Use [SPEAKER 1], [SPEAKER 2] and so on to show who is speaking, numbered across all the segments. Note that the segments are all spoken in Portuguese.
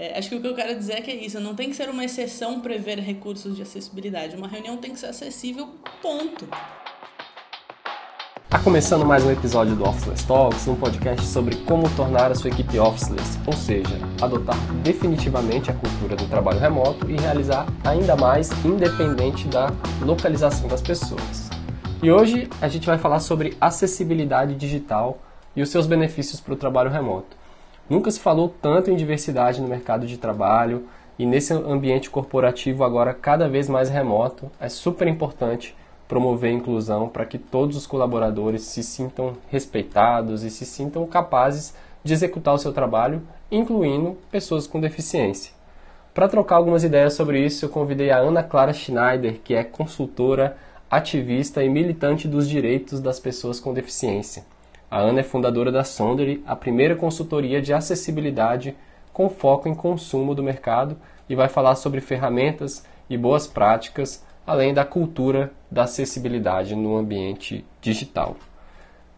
[SPEAKER 1] É, acho que o que eu quero dizer é que é isso, não tem que ser uma exceção prever recursos de acessibilidade. Uma reunião tem que ser acessível, ponto.
[SPEAKER 2] Está começando mais um episódio do Officeless Talks, um podcast sobre como tornar a sua equipe officeless, ou seja, adotar definitivamente a cultura do trabalho remoto e realizar ainda mais independente da localização das pessoas. E hoje a gente vai falar sobre acessibilidade digital e os seus benefícios para o trabalho remoto. Nunca se falou tanto em diversidade no mercado de trabalho e nesse ambiente corporativo agora cada vez mais remoto, é super importante promover a inclusão para que todos os colaboradores se sintam respeitados e se sintam capazes de executar o seu trabalho, incluindo pessoas com deficiência. Para trocar algumas ideias sobre isso, eu convidei a Ana Clara Schneider, que é consultora, ativista e militante dos direitos das pessoas com deficiência. A Ana é fundadora da Sondery, a primeira consultoria de acessibilidade com foco em consumo do mercado e vai falar sobre ferramentas e boas práticas, além da cultura da acessibilidade no ambiente digital.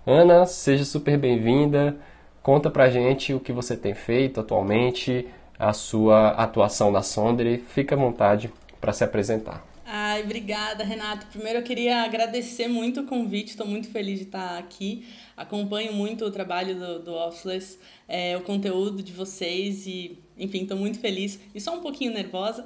[SPEAKER 2] Ana, seja super bem-vinda. Conta pra gente o que você tem feito atualmente, a sua atuação na Sondery. Fica à vontade para se apresentar.
[SPEAKER 1] Ai, obrigada, Renato. Primeiro eu queria agradecer muito o convite, estou muito feliz de estar aqui. Acompanho muito o trabalho do, do Officeless, é, o conteúdo de vocês e, enfim, estou muito feliz e só um pouquinho nervosa.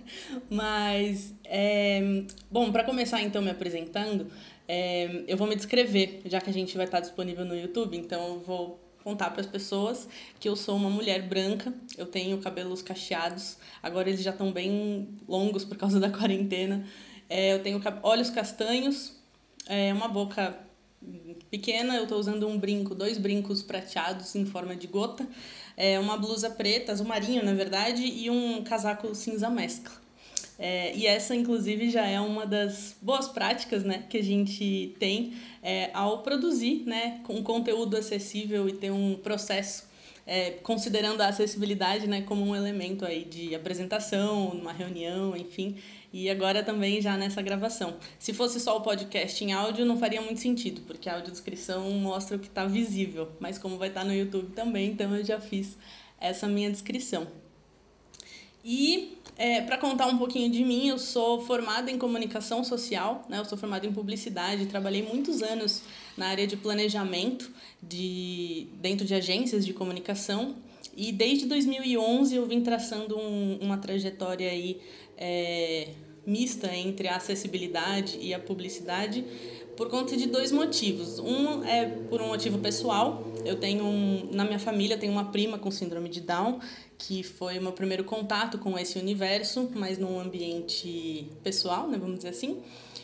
[SPEAKER 1] Mas, é, bom, para começar então me apresentando, é, eu vou me descrever, já que a gente vai estar disponível no YouTube, então eu vou contar para as pessoas que eu sou uma mulher branca, eu tenho cabelos cacheados, agora eles já estão bem longos por causa da quarentena. É, eu tenho olhos castanhos, é, uma boca pequena, eu estou usando um brinco, dois brincos prateados em forma de gota, é, uma blusa preta, azul marinho na verdade, e um casaco cinza mescla. É, e essa, inclusive, já é uma das boas práticas né, que a gente tem é, ao produzir né, um conteúdo acessível e ter um processo é, considerando a acessibilidade né, como um elemento aí de apresentação, numa reunião, enfim, e agora também já nessa gravação. Se fosse só o podcast em áudio, não faria muito sentido, porque a audiodescrição mostra o que está visível, mas como vai estar tá no YouTube também, então eu já fiz essa minha descrição. E é, para contar um pouquinho de mim, eu sou formada em comunicação social, né? eu sou formada em publicidade, trabalhei muitos anos na área de planejamento de, dentro de agências de comunicação e desde 2011 eu vim traçando um, uma trajetória aí, é, mista entre a acessibilidade e a publicidade por conta de dois motivos. Um é por um motivo pessoal. Eu tenho um, na minha família tem uma prima com síndrome de Down, que foi o meu primeiro contato com esse universo, mas num ambiente pessoal, né, vamos dizer assim.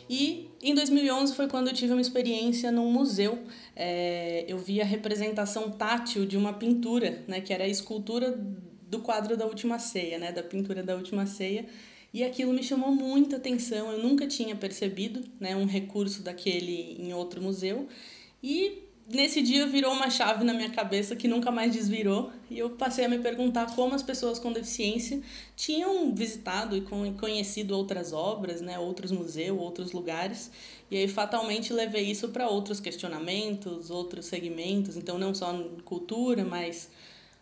[SPEAKER 1] E em 2011 foi quando eu tive uma experiência num museu. É, eu vi a representação tátil de uma pintura, né, que era a escultura do quadro da Última Ceia, né, da pintura da Última Ceia. E aquilo me chamou muita atenção. Eu nunca tinha percebido, né, um recurso daquele em outro museu. E nesse dia virou uma chave na minha cabeça que nunca mais desvirou e eu passei a me perguntar como as pessoas com deficiência tinham visitado e conhecido outras obras, né, outros museus, outros lugares. E aí fatalmente levei isso para outros questionamentos, outros segmentos, então não só cultura, mas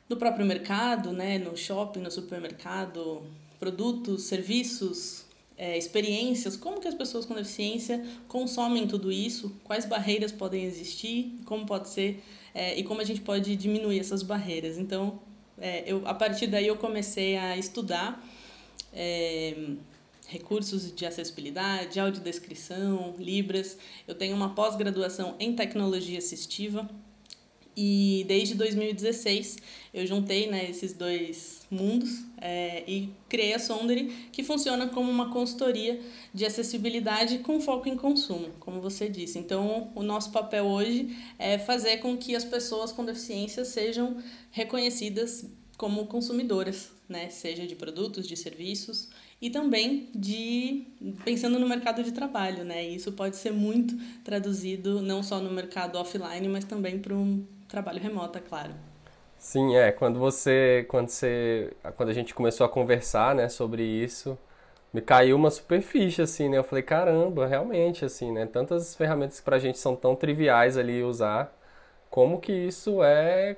[SPEAKER 1] no próprio mercado, né, no shopping, no supermercado, produtos, serviços, é, experiências, como que as pessoas com deficiência consomem tudo isso, quais barreiras podem existir, como pode ser é, e como a gente pode diminuir essas barreiras. Então, é, eu, a partir daí eu comecei a estudar é, recursos de acessibilidade, audiodescrição, Libras. Eu tenho uma pós-graduação em tecnologia assistiva e desde 2016 eu juntei né, esses dois mundos é, e criei a Sondery, que funciona como uma consultoria de acessibilidade com foco em consumo, como você disse. Então, o nosso papel hoje é fazer com que as pessoas com deficiência sejam reconhecidas como consumidoras, né? seja de produtos, de serviços e também de pensando no mercado de trabalho, né? Isso pode ser muito traduzido não só no mercado offline, mas também para um trabalho remoto, é claro.
[SPEAKER 2] Sim, é. Quando você, quando você, quando a gente começou a conversar, né, sobre isso, me caiu uma super ficha, assim, né? Eu falei, caramba, realmente, assim, né? Tantas ferramentas que pra gente são tão triviais ali usar, como que isso é,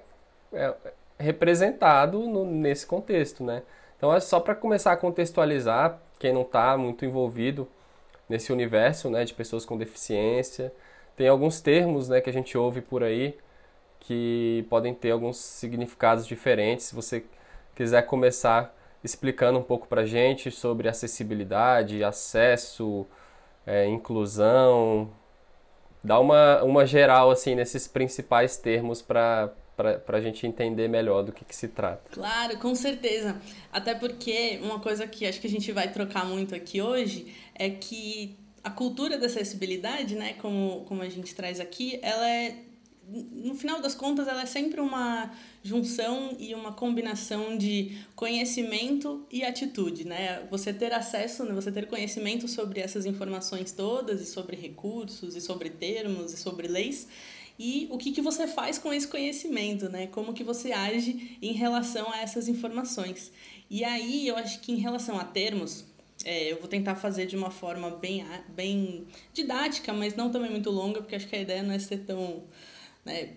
[SPEAKER 2] é representado no, nesse contexto, né? Então, é só para começar a contextualizar, quem não está muito envolvido nesse universo, né, de pessoas com deficiência, tem alguns termos, né, que a gente ouve por aí que podem ter alguns significados diferentes. Se você quiser começar explicando um pouco para gente sobre acessibilidade, acesso, é, inclusão, dá uma, uma geral assim nesses principais termos para para a gente entender melhor do que, que se trata.
[SPEAKER 1] Claro, com certeza. Até porque uma coisa que acho que a gente vai trocar muito aqui hoje é que a cultura da acessibilidade, né, como, como a gente traz aqui, ela é no final das contas, ela é sempre uma junção e uma combinação de conhecimento e atitude, né? Você ter acesso, né? você ter conhecimento sobre essas informações todas e sobre recursos e sobre termos e sobre leis e o que, que você faz com esse conhecimento, né? Como que você age em relação a essas informações. E aí, eu acho que em relação a termos, é, eu vou tentar fazer de uma forma bem, bem didática, mas não também muito longa, porque acho que a ideia não é ser tão, né,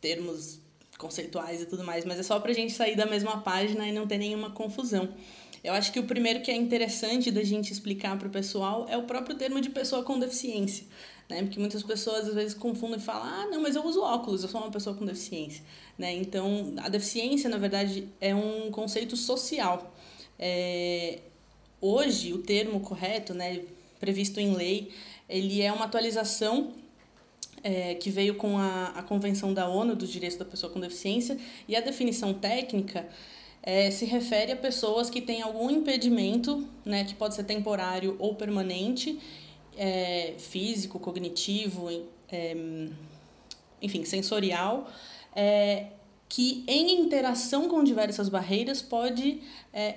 [SPEAKER 1] termos conceituais e tudo mais, mas é só pra gente sair da mesma página e não ter nenhuma confusão. Eu acho que o primeiro que é interessante da gente explicar para o pessoal é o próprio termo de pessoa com deficiência né? Porque muitas pessoas às vezes confundem e falam: "Ah, não, mas eu uso óculos, eu sou uma pessoa com deficiência", né? Então, a deficiência, na verdade, é um conceito social. É... Hoje, o termo correto, né, previsto em lei, ele é uma atualização é, que veio com a, a Convenção da ONU dos Direitos da Pessoa com Deficiência e a definição técnica é, se refere a pessoas que têm algum impedimento, né, que pode ser temporário ou permanente, é, físico, cognitivo, é, enfim, sensorial, é, que em interação com diversas barreiras pode é,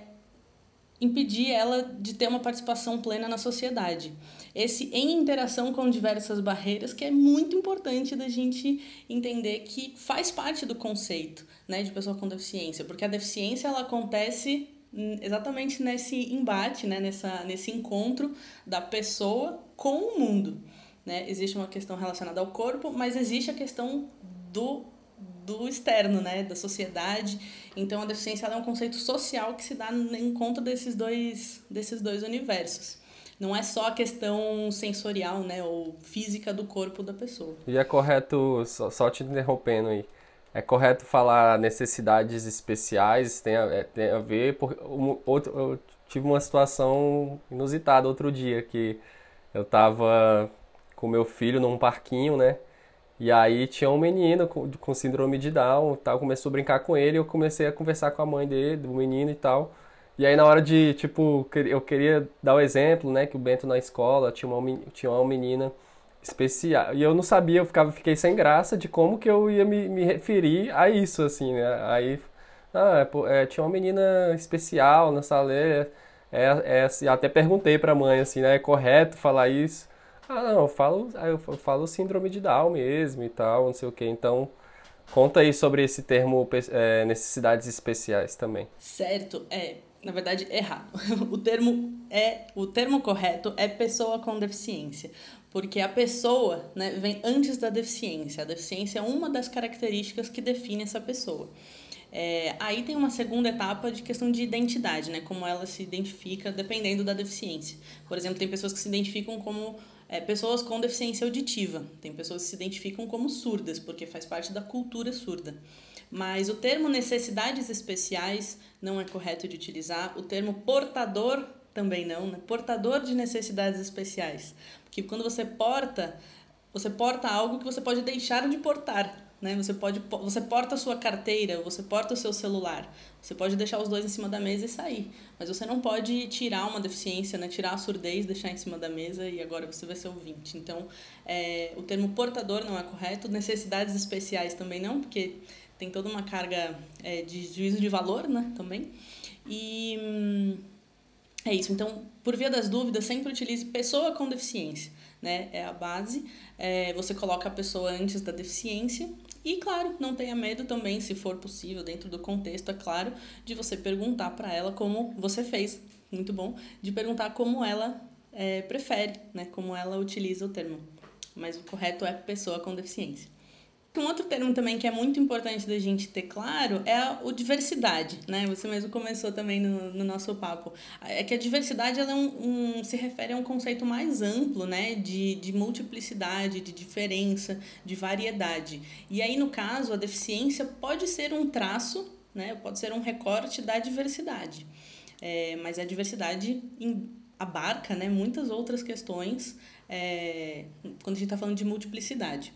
[SPEAKER 1] impedir ela de ter uma participação plena na sociedade. Esse em interação com diversas barreiras que é muito importante da gente entender que faz parte do conceito né, de pessoa com deficiência, porque a deficiência ela acontece exatamente nesse embate, né, nessa, nesse encontro da pessoa com o mundo. Né? Existe uma questão relacionada ao corpo, mas existe a questão do, do externo, né? da sociedade. Então, a deficiência é um conceito social que se dá no encontro desses dois, desses dois universos. Não é só a questão sensorial né? ou física do corpo da pessoa.
[SPEAKER 2] E é correto, só, só te interrompendo aí, é correto falar necessidades especiais, tem a, é, tem a ver, por, um, outro, eu tive uma situação inusitada outro dia, que eu tava com meu filho num parquinho, né, e aí tinha um menino com, com síndrome de Down, tal, começou a brincar com ele, eu comecei a conversar com a mãe dele, do menino e tal, e aí na hora de, tipo, eu queria dar o exemplo, né, que o Bento na escola tinha uma, tinha uma menina especial. E eu não sabia, eu ficava, fiquei sem graça de como que eu ia me, me referir a isso, assim, né? Aí, ah, é, tinha uma menina especial na sala, é, é, é assim, até perguntei pra mãe, assim, né? É correto falar isso? Ah, não, eu falo, eu falo síndrome de Down mesmo e tal, não sei o que. Então, conta aí sobre esse termo é, necessidades especiais também.
[SPEAKER 1] Certo, é, na verdade, errado. O termo é, o termo correto é pessoa com deficiência porque a pessoa né, vem antes da deficiência. A deficiência é uma das características que define essa pessoa. É, aí tem uma segunda etapa de questão de identidade, né, como ela se identifica dependendo da deficiência. Por exemplo, tem pessoas que se identificam como é, pessoas com deficiência auditiva, tem pessoas que se identificam como surdas, porque faz parte da cultura surda. Mas o termo necessidades especiais não é correto de utilizar, o termo portador também não, né? portador de necessidades especiais que quando você porta, você porta algo que você pode deixar de portar. Né? Você, pode, você porta a sua carteira, você porta o seu celular. Você pode deixar os dois em cima da mesa e sair. Mas você não pode tirar uma deficiência, né? tirar a surdez, deixar em cima da mesa e agora você vai ser ouvinte. Então, é, o termo portador não é correto. Necessidades especiais também não, porque tem toda uma carga é, de juízo de valor né? também. E. Hum, é isso. Então, por via das dúvidas, sempre utilize pessoa com deficiência, né? É a base. É, você coloca a pessoa antes da deficiência. E, claro, não tenha medo também, se for possível, dentro do contexto, é claro, de você perguntar para ela como você fez. Muito bom. De perguntar como ela é, prefere, né? Como ela utiliza o termo. Mas o correto é pessoa com deficiência. Um outro termo também que é muito importante da gente ter claro é a diversidade, né? Você mesmo começou também no, no nosso papo. É que a diversidade ela é um, um, se refere a um conceito mais amplo, né? De, de multiplicidade, de diferença, de variedade. E aí, no caso, a deficiência pode ser um traço, né? Pode ser um recorte da diversidade. É, mas a diversidade em, abarca né, muitas outras questões é, quando a gente está falando de multiplicidade.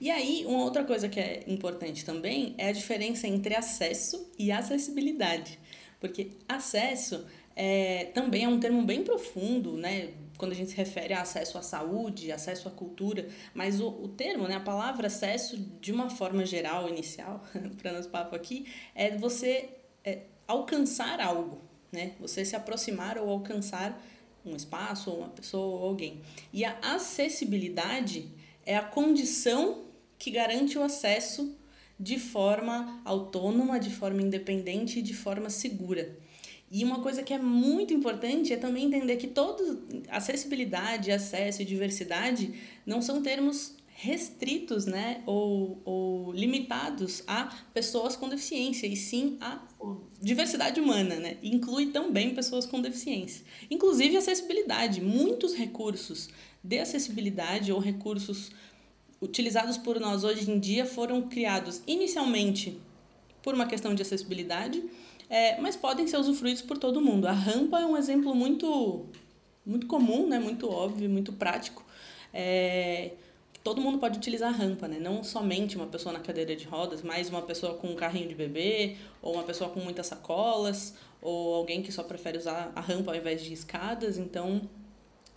[SPEAKER 1] E aí, uma outra coisa que é importante também é a diferença entre acesso e acessibilidade. Porque acesso é, também é um termo bem profundo, né? Quando a gente se refere a acesso à saúde, acesso à cultura, mas o, o termo, né, a palavra acesso, de uma forma geral, inicial, para nosso papo aqui, é você é, alcançar algo, né? Você se aproximar ou alcançar um espaço, uma pessoa, ou alguém. E a acessibilidade é a condição que garante o acesso de forma autônoma, de forma independente e de forma segura. E uma coisa que é muito importante é também entender que todos acessibilidade, acesso e diversidade não são termos restritos, né, ou, ou limitados a pessoas com deficiência, e sim a diversidade humana, né, inclui também pessoas com deficiência. Inclusive acessibilidade, muitos recursos de acessibilidade ou recursos utilizados por nós hoje em dia foram criados inicialmente por uma questão de acessibilidade, é, mas podem ser usufruídos por todo mundo. A rampa é um exemplo muito, muito comum, né, muito óbvio, muito prático. É, todo mundo pode utilizar a rampa, né? Não somente uma pessoa na cadeira de rodas, mas uma pessoa com um carrinho de bebê, ou uma pessoa com muitas sacolas, ou alguém que só prefere usar a rampa ao invés de escadas. Então,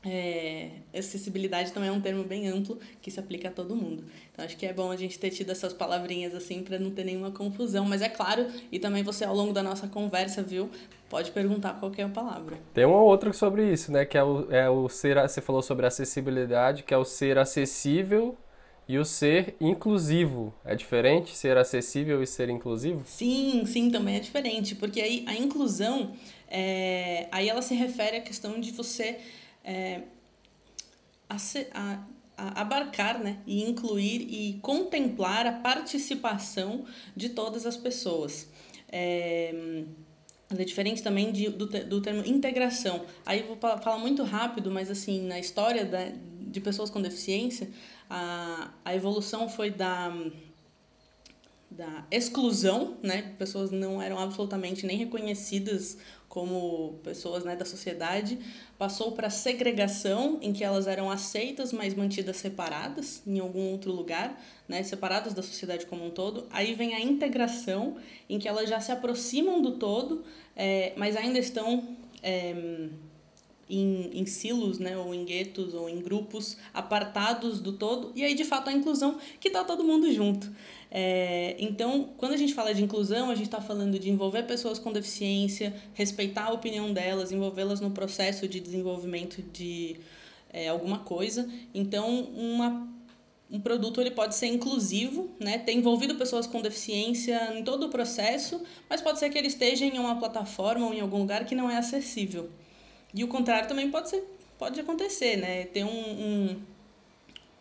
[SPEAKER 1] é, acessibilidade também é um termo bem amplo que se aplica a todo mundo. Então acho que é bom a gente ter tido essas palavrinhas assim para não ter nenhuma confusão. Mas é claro, e também você ao longo da nossa conversa, viu, pode perguntar qualquer palavra.
[SPEAKER 2] Tem uma outra sobre isso, né? Que é o, é o ser. Você falou sobre acessibilidade, que é o ser acessível e o ser inclusivo. É diferente ser acessível e ser inclusivo?
[SPEAKER 1] Sim, sim, também é diferente. Porque aí a inclusão, é, aí ela se refere à questão de você é, a, a, a abarcar né, e incluir e contemplar a participação de todas as pessoas. É, é diferente também de, do, do termo integração. Aí vou falar muito rápido, mas assim, na história da, de pessoas com deficiência, a, a evolução foi da da exclusão, né? Pessoas não eram absolutamente nem reconhecidas como pessoas né, da sociedade, passou para segregação, em que elas eram aceitas, mas mantidas separadas em algum outro lugar, né, separadas da sociedade como um todo. Aí vem a integração, em que elas já se aproximam do todo, é, mas ainda estão é, em, em silos, né, ou em guetos, ou em grupos apartados do todo, e aí de fato a inclusão que está todo mundo junto. É, então, quando a gente fala de inclusão, a gente está falando de envolver pessoas com deficiência, respeitar a opinião delas, envolvê-las no processo de desenvolvimento de é, alguma coisa. Então, uma, um produto ele pode ser inclusivo, né? ter envolvido pessoas com deficiência em todo o processo, mas pode ser que ele esteja em uma plataforma ou em algum lugar que não é acessível. E o contrário também pode ser pode acontecer, né? Ter um, um,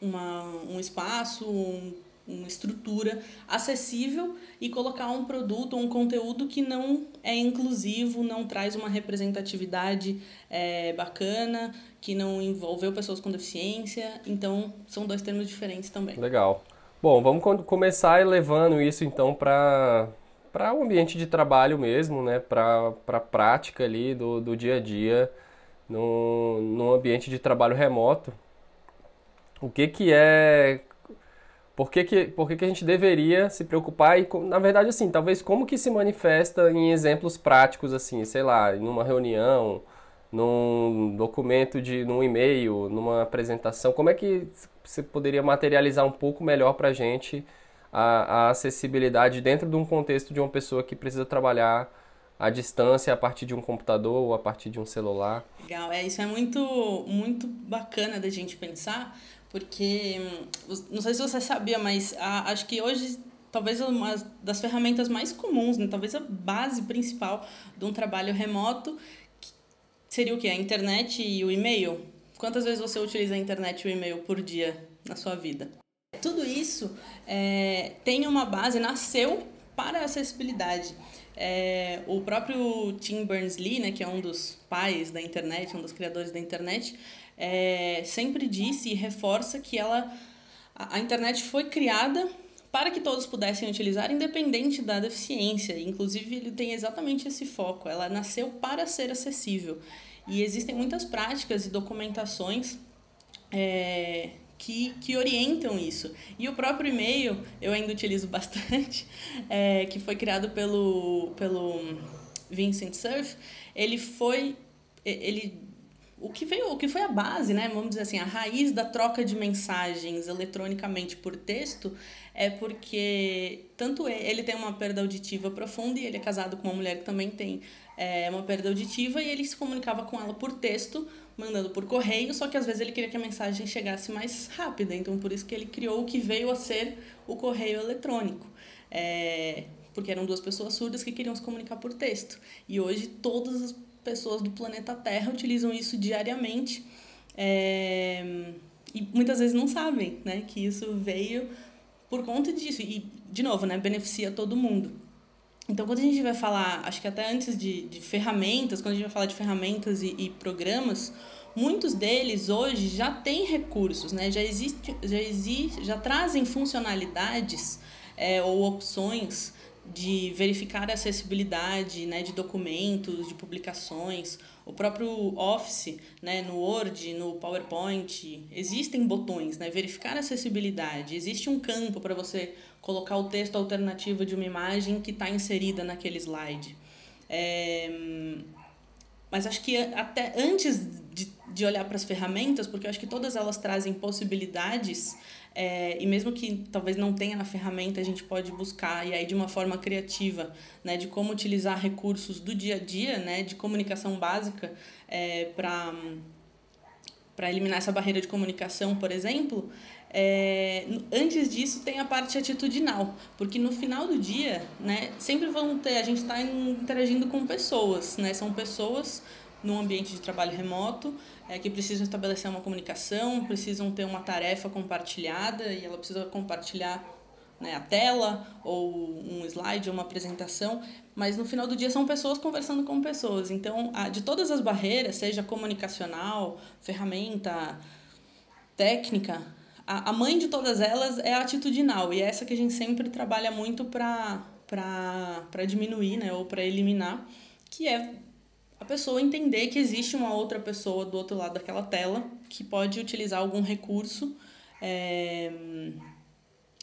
[SPEAKER 1] uma, um espaço, um uma estrutura acessível e colocar um produto, um conteúdo que não é inclusivo, não traz uma representatividade é, bacana, que não envolveu pessoas com deficiência. Então, são dois termos diferentes também.
[SPEAKER 2] Legal. Bom, vamos começar levando isso então para para o ambiente de trabalho mesmo, né? para a prática ali do, do dia a dia no, no ambiente de trabalho remoto. O que, que é por que, que, por que, que a gente deveria se preocupar e, na verdade, assim, talvez como que se manifesta em exemplos práticos, assim, sei lá, numa reunião, num documento de, num e-mail, numa apresentação, como é que você poderia materializar um pouco melhor para a gente a acessibilidade dentro de um contexto de uma pessoa que precisa trabalhar à distância a partir de um computador ou a partir de um celular?
[SPEAKER 1] Legal, é, isso é muito, muito bacana da gente pensar, porque hum, não sei se você sabia, mas a, acho que hoje talvez uma das ferramentas mais comuns, né? talvez a base principal de um trabalho remoto seria o que? A internet e o e-mail? Quantas vezes você utiliza a internet e o e-mail por dia na sua vida? tudo isso é, tem uma base, nasceu para a acessibilidade. É, o próprio Tim Berners-Lee, né, que é um dos pais da internet, um dos criadores da internet, é, sempre disse e reforça que ela, a, a internet foi criada para que todos pudessem utilizar, independente da deficiência. Inclusive, ele tem exatamente esse foco. Ela nasceu para ser acessível. E existem muitas práticas e documentações é, que, que orientam isso. E o próprio e-mail, eu ainda utilizo bastante, é, que foi criado pelo, pelo Vincent Cerf, ele foi. Ele, o que veio, o que foi a base, né, vamos dizer assim, a raiz da troca de mensagens eletronicamente por texto é porque tanto ele tem uma perda auditiva profunda e ele é casado com uma mulher que também tem é, uma perda auditiva e ele se comunicava com ela por texto mandando por correio, só que às vezes ele queria que a mensagem chegasse mais rápida, então por isso que ele criou o que veio a ser o correio eletrônico. É, porque eram duas pessoas surdas que queriam se comunicar por texto. E hoje todas as pessoas do planeta Terra utilizam isso diariamente é, e muitas vezes não sabem né, que isso veio por conta disso. E, de novo, né, beneficia todo mundo. Então, quando a gente vai falar, acho que até antes de, de ferramentas, quando a gente vai falar de ferramentas e, e programas, muitos deles hoje já têm recursos, né? já, existe, já, existe, já trazem funcionalidades é, ou opções de verificar a acessibilidade né, de documentos, de publicações, o próprio Office, né, no Word, no PowerPoint, existem botões, né, verificar a acessibilidade, existe um campo para você colocar o texto alternativo de uma imagem que está inserida naquele slide. É, mas acho que até antes de, de olhar para as ferramentas, porque eu acho que todas elas trazem possibilidades, é, e mesmo que talvez não tenha na ferramenta, a gente pode buscar, e aí de uma forma criativa, né, de como utilizar recursos do dia a dia, né, de comunicação básica, é, para eliminar essa barreira de comunicação, por exemplo, é, antes disso tem a parte atitudinal, porque no final do dia, né, sempre vão ter, a gente está interagindo com pessoas, né, são pessoas num ambiente de trabalho remoto é, que precisam estabelecer uma comunicação, precisam ter uma tarefa compartilhada e ela precisa compartilhar né, a tela ou um slide ou uma apresentação, mas no final do dia são pessoas conversando com pessoas. Então, a, de todas as barreiras, seja comunicacional, ferramenta, técnica, a, a mãe de todas elas é a atitudinal, e é essa que a gente sempre trabalha muito para diminuir né, ou para eliminar, que é a pessoa entender que existe uma outra pessoa do outro lado daquela tela que pode utilizar algum recurso é,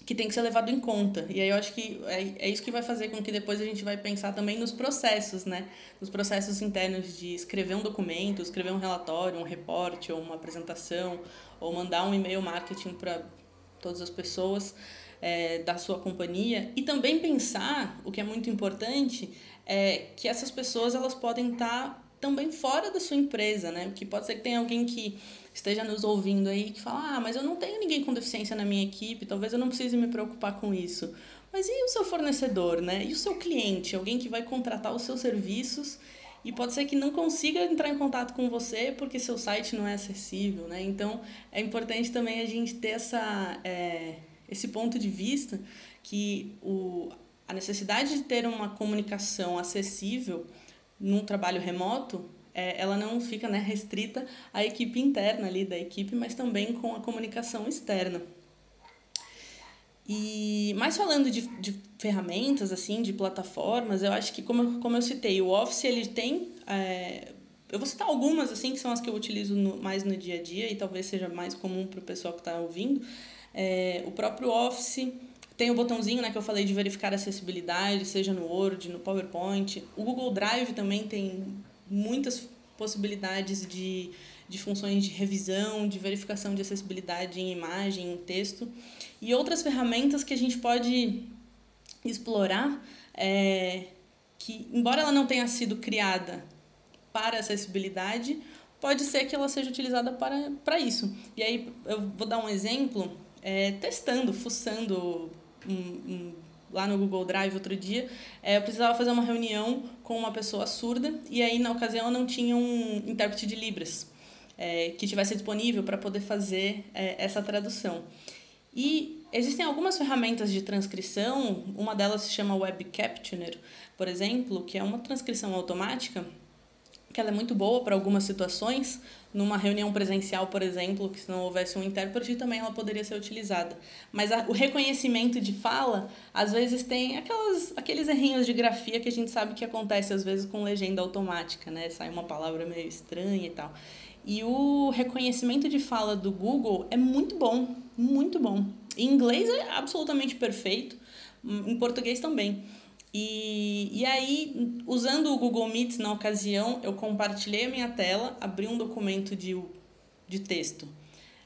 [SPEAKER 1] que tem que ser levado em conta. E aí eu acho que é, é isso que vai fazer com que depois a gente vai pensar também nos processos, né? Nos processos internos de escrever um documento, escrever um relatório, um reporte ou uma apresentação, ou mandar um e-mail marketing para todas as pessoas é, da sua companhia. E também pensar, o que é muito importante, é que essas pessoas elas podem estar tá também fora da sua empresa, né? Porque pode ser que tenha alguém que esteja nos ouvindo aí que fala: "Ah, mas eu não tenho ninguém com deficiência na minha equipe, talvez eu não precise me preocupar com isso". Mas e o seu fornecedor, né? E o seu cliente, alguém que vai contratar os seus serviços e pode ser que não consiga entrar em contato com você porque seu site não é acessível, né? Então é importante também a gente ter essa, é, esse ponto de vista que o, a necessidade de ter uma comunicação acessível num trabalho remoto é, ela não fica né, restrita à equipe interna ali da equipe, mas também com a comunicação externa. E mais falando de, de ferramentas, assim, de plataformas, eu acho que, como, como eu citei, o Office ele tem. É, eu vou citar algumas, assim, que são as que eu utilizo no, mais no dia a dia e talvez seja mais comum para o pessoal que está ouvindo. É, o próprio Office tem o botãozinho né, que eu falei de verificar acessibilidade, seja no Word, no PowerPoint. O Google Drive também tem muitas possibilidades de, de funções de revisão, de verificação de acessibilidade em imagem, em texto. E outras ferramentas que a gente pode explorar, é, que embora ela não tenha sido criada para acessibilidade, pode ser que ela seja utilizada para, para isso. E aí eu vou dar um exemplo, é, testando, fuçando um, um, lá no Google Drive outro dia, é, eu precisava fazer uma reunião com uma pessoa surda e aí na ocasião não tinha um intérprete de Libras é, que tivesse disponível para poder fazer é, essa tradução. E existem algumas ferramentas de transcrição, uma delas se chama Web Captioner, por exemplo, que é uma transcrição automática, que ela é muito boa para algumas situações. Numa reunião presencial, por exemplo, que se não houvesse um intérprete, também ela poderia ser utilizada. Mas a, o reconhecimento de fala, às vezes tem aquelas, aqueles errinhos de grafia que a gente sabe que acontece às vezes com legenda automática, né? Sai uma palavra meio estranha e tal. E o reconhecimento de fala do Google é muito bom, muito bom. Em inglês é absolutamente perfeito, em português também. E, e aí, usando o Google Meet na ocasião, eu compartilhei a minha tela, abri um documento de, de texto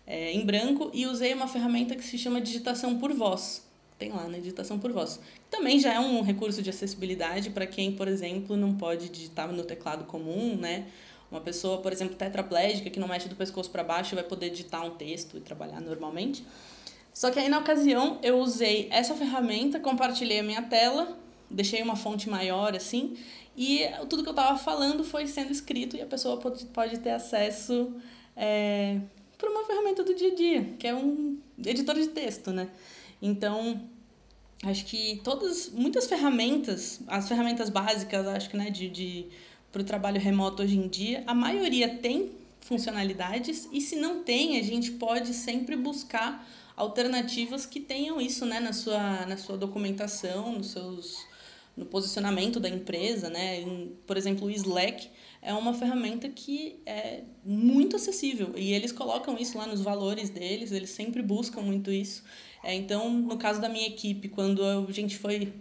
[SPEAKER 1] é, em branco e usei uma ferramenta que se chama digitação por voz. Tem lá, né? Digitação por voz. Também já é um recurso de acessibilidade para quem, por exemplo, não pode digitar no teclado comum, né? Uma pessoa, por exemplo, tetraplégica, que não mexe do pescoço para baixo, vai poder digitar um texto e trabalhar normalmente. Só que aí, na ocasião, eu usei essa ferramenta, compartilhei a minha tela, deixei uma fonte maior assim, e tudo que eu estava falando foi sendo escrito e a pessoa pode, pode ter acesso é, por uma ferramenta do dia a dia, que é um editor de texto, né? Então, acho que todas, muitas ferramentas, as ferramentas básicas, acho que, né, de, de para o trabalho remoto hoje em dia, a maioria tem funcionalidades e se não tem, a gente pode sempre buscar alternativas que tenham isso né, na, sua, na sua documentação, nos seus, no posicionamento da empresa. Né? Por exemplo, o Slack é uma ferramenta que é muito acessível e eles colocam isso lá nos valores deles, eles sempre buscam muito isso. É, então, no caso da minha equipe, quando a gente foi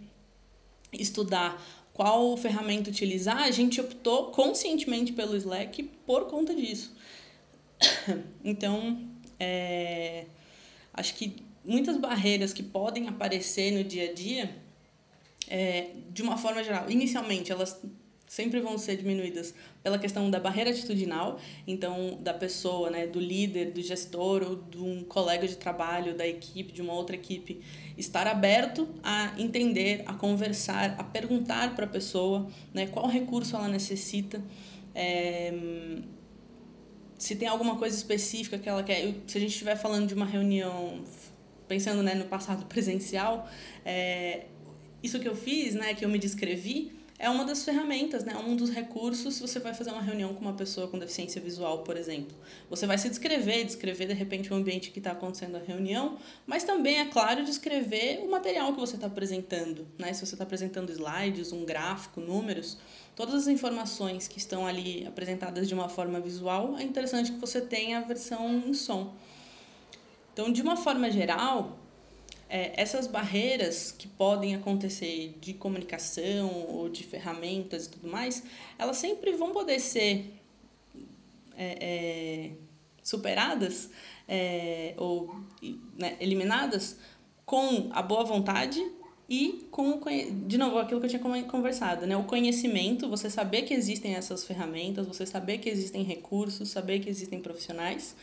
[SPEAKER 1] estudar qual ferramenta utilizar, a gente optou conscientemente pelo Slack por conta disso. Então, é, acho que muitas barreiras que podem aparecer no dia a dia, é, de uma forma geral, inicialmente elas sempre vão ser diminuídas pela questão da barreira atitudinal, então da pessoa, né, do líder, do gestor ou de um colega de trabalho, da equipe, de uma outra equipe, estar aberto a entender, a conversar, a perguntar para a pessoa, né, qual recurso ela necessita, é, se tem alguma coisa específica que ela quer. Se a gente estiver falando de uma reunião, pensando né, no passado presencial, é, isso que eu fiz, né, que eu me descrevi, é uma das ferramentas, né? um dos recursos se você vai fazer uma reunião com uma pessoa com deficiência visual, por exemplo. Você vai se descrever, descrever de repente o ambiente que está acontecendo a reunião, mas também, é claro, descrever o material que você está apresentando. Né? Se você está apresentando slides, um gráfico, números, todas as informações que estão ali apresentadas de uma forma visual, é interessante que você tenha a versão em som. Então, de uma forma geral, é, essas barreiras que podem acontecer de comunicação ou de ferramentas e tudo mais, elas sempre vão poder ser é, é, superadas é, ou né, eliminadas com a boa vontade e com de novo aquilo que eu tinha conversado, né? O conhecimento, você saber que existem essas ferramentas, você saber que existem recursos, saber que existem profissionais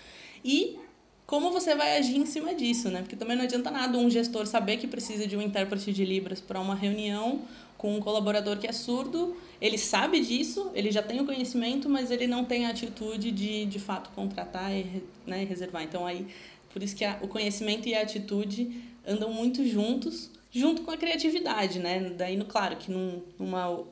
[SPEAKER 1] e como você vai agir em cima disso, né? Porque também não adianta nada um gestor saber que precisa de um intérprete de Libras para uma reunião com um colaborador que é surdo, ele sabe disso, ele já tem o conhecimento, mas ele não tem a atitude de, de fato, contratar e né, reservar. Então, aí, por isso que a, o conhecimento e a atitude andam muito juntos, junto com a criatividade, né? Daí, no, claro, que num, numa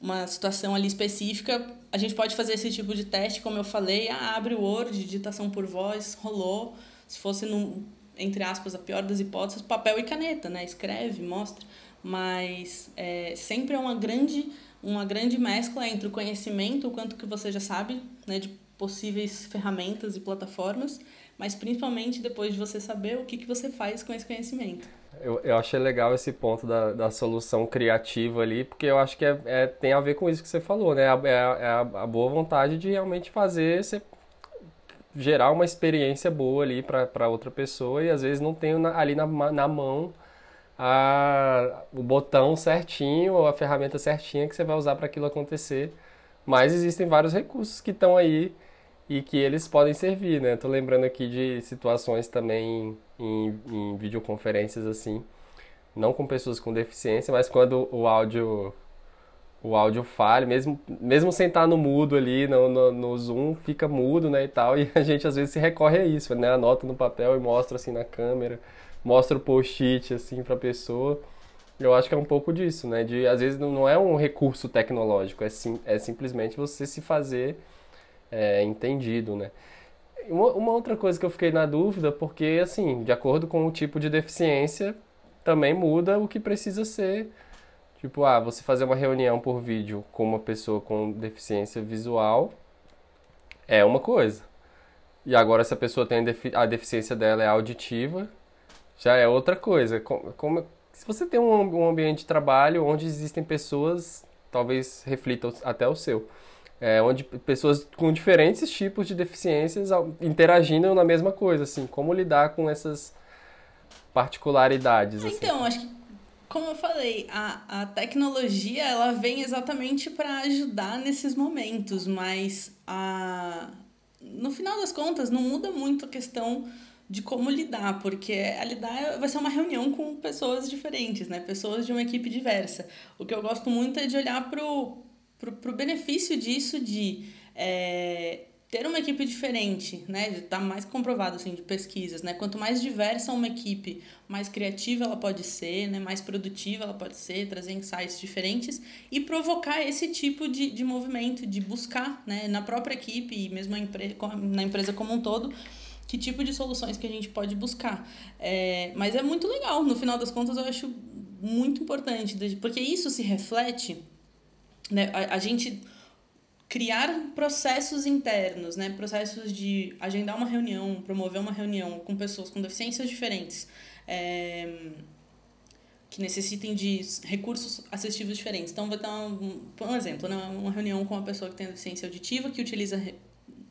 [SPEAKER 1] uma situação ali específica, a gente pode fazer esse tipo de teste, como eu falei, ah, abre o Word, digitação por voz, rolou. Se fosse, no, entre aspas, a pior das hipóteses, papel e caneta, né? Escreve, mostra. Mas é, sempre é uma grande, uma grande mescla entre o conhecimento, o quanto que você já sabe, né, de possíveis ferramentas e plataformas, mas principalmente depois de você saber o que, que você faz com esse conhecimento.
[SPEAKER 2] Eu, eu achei legal esse ponto da, da solução criativa ali, porque eu acho que é, é tem a ver com isso que você falou, né? É, é, a, a, boa vontade de realmente fazer, você gerar uma experiência boa ali para outra pessoa e às vezes não tem ali na, na mão a, o botão certinho ou a ferramenta certinha que você vai usar para aquilo acontecer. Mas existem vários recursos que estão aí e que eles podem servir, né? Tô lembrando aqui de situações também em, em videoconferências assim, não com pessoas com deficiência, mas quando o áudio o áudio falha, mesmo, mesmo sem estar no mudo ali, no, no, no, Zoom, fica mudo, né, e tal, e a gente às vezes se recorre a isso, né, anota no papel e mostra assim na câmera, mostra o post-it assim para a pessoa. Eu acho que é um pouco disso, né? De às vezes não é um recurso tecnológico, é, sim, é simplesmente você se fazer é, entendido, né? Uma, uma outra coisa que eu fiquei na dúvida, porque assim, de acordo com o tipo de deficiência, também muda o que precisa ser. Tipo, ah, você fazer uma reunião por vídeo com uma pessoa com deficiência visual é uma coisa. E agora, se a pessoa tem a deficiência dela é auditiva, já é outra coisa. Como, como se você tem um, um ambiente de trabalho onde existem pessoas, talvez reflita até o seu, é, onde pessoas com diferentes tipos de deficiências interagindo na mesma coisa, assim, como lidar com essas particularidades.
[SPEAKER 1] Assim. Então, acho que, como eu falei, a, a tecnologia ela vem exatamente para ajudar nesses momentos, mas a, no final das contas não muda muito a questão de como lidar, porque a lidar vai ser uma reunião com pessoas diferentes, né? Pessoas de uma equipe diversa. O que eu gosto muito é de olhar pro, pro, pro benefício disso de é, ter uma equipe diferente, né? Tá mais comprovado assim de pesquisas, né? Quanto mais diversa uma equipe, mais criativa ela pode ser, né? Mais produtiva ela pode ser, trazer insights diferentes e provocar esse tipo de, de movimento, de buscar, né? Na própria equipe e mesmo na empresa como um todo, que tipo de soluções que a gente pode buscar. É, mas é muito legal, no final das contas eu acho muito importante, porque isso se reflete, né? A, a gente criar processos internos, né? Processos de agendar uma reunião, promover uma reunião com pessoas com deficiências diferentes. É, que necessitem de recursos assistivos diferentes. Então, vou dar um, um exemplo, né? uma reunião com uma pessoa que tem deficiência auditiva, que utiliza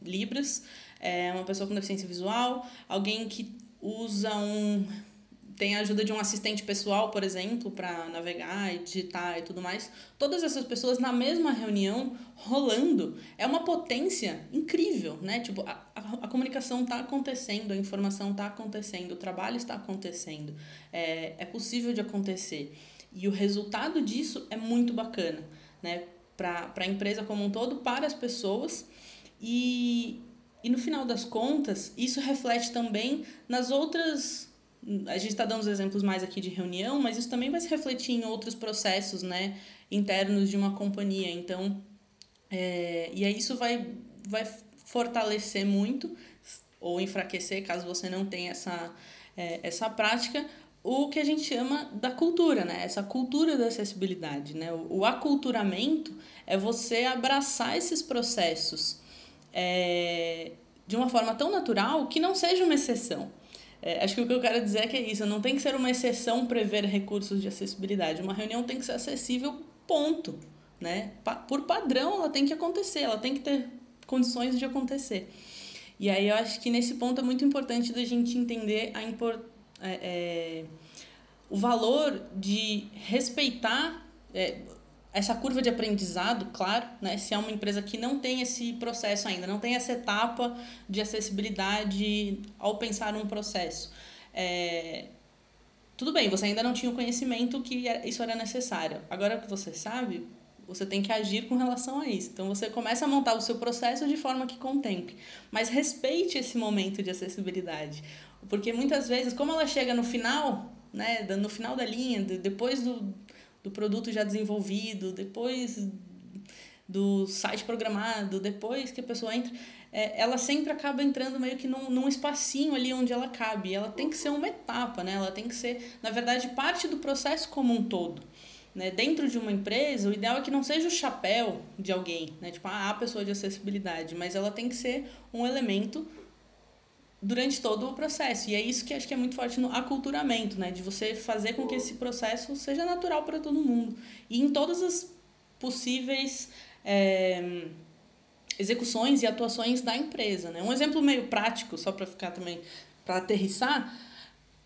[SPEAKER 1] Libras, é uma pessoa com deficiência visual, alguém que usa um tem a ajuda de um assistente pessoal, por exemplo, para navegar e digitar e tudo mais. Todas essas pessoas na mesma reunião, rolando, é uma potência incrível, né? Tipo, a, a, a comunicação está acontecendo, a informação está acontecendo, o trabalho está acontecendo. É, é possível de acontecer. E o resultado disso é muito bacana, né? Para a empresa como um todo, para as pessoas. E, e no final das contas, isso reflete também nas outras. A gente está dando os exemplos mais aqui de reunião, mas isso também vai se refletir em outros processos né, internos de uma companhia. Então, é, e aí isso vai, vai fortalecer muito ou enfraquecer, caso você não tenha essa, é, essa prática, o que a gente chama da cultura, né? Essa cultura da acessibilidade, né? O, o aculturamento é você abraçar esses processos é, de uma forma tão natural que não seja uma exceção. É, acho que o que eu quero dizer é que é isso, não tem que ser uma exceção prever recursos de acessibilidade. Uma reunião tem que ser acessível, ponto. Né? Por padrão, ela tem que acontecer, ela tem que ter condições de acontecer. E aí eu acho que nesse ponto é muito importante da gente entender a import, é, é, o valor de respeitar é, essa curva de aprendizado, claro, né? Se é uma empresa que não tem esse processo ainda, não tem essa etapa de acessibilidade ao pensar um processo. É, tudo bem, você ainda não tinha o conhecimento que isso era necessário. Agora que você sabe, você tem que agir com relação a isso. Então você começa a montar o seu processo de forma que contemple, mas respeite esse momento de acessibilidade, porque muitas vezes, como ela chega no final, né, no final da linha, depois do do produto já desenvolvido, depois do site programado, depois que a pessoa entra, é, ela sempre acaba entrando meio que num, num espacinho ali onde ela cabe. Ela tem que ser uma etapa, né? Ela tem que ser, na verdade, parte do processo como um todo. Né? Dentro de uma empresa, o ideal é que não seja o chapéu de alguém, né? Tipo, ah, a pessoa de acessibilidade, mas ela tem que ser um elemento durante todo o processo. E é isso que acho que é muito forte no aculturamento, né? De você fazer com que esse processo seja natural para todo mundo. E em todas as possíveis é, execuções e atuações da empresa, né? Um exemplo meio prático, só para ficar também, para aterrissar,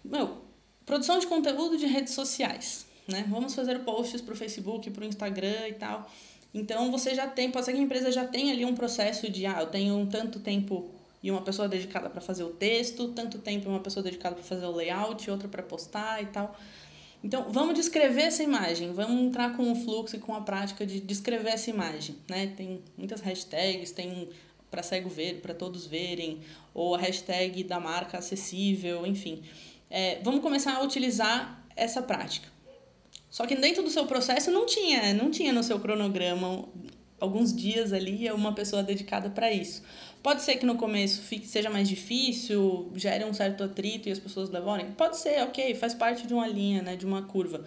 [SPEAKER 1] meu, produção de conteúdo de redes sociais, né? Vamos fazer posts para o Facebook, para o Instagram e tal. Então, você já tem, pode ser que a empresa já tenha ali um processo de, ah, eu tenho um tanto tempo e uma pessoa dedicada para fazer o texto, tanto tempo uma pessoa dedicada para fazer o layout, outra para postar e tal. Então, vamos descrever essa imagem, vamos entrar com o fluxo e com a prática de descrever essa imagem, né? Tem muitas hashtags, tem para cego ver, para todos verem, ou a hashtag da marca acessível, enfim. é, vamos começar a utilizar essa prática. Só que dentro do seu processo não tinha, não tinha no seu cronograma alguns dias ali uma pessoa dedicada para isso. Pode ser que no começo fique, seja mais difícil, gere um certo atrito e as pessoas devorem. Pode ser, ok, faz parte de uma linha, né, de uma curva.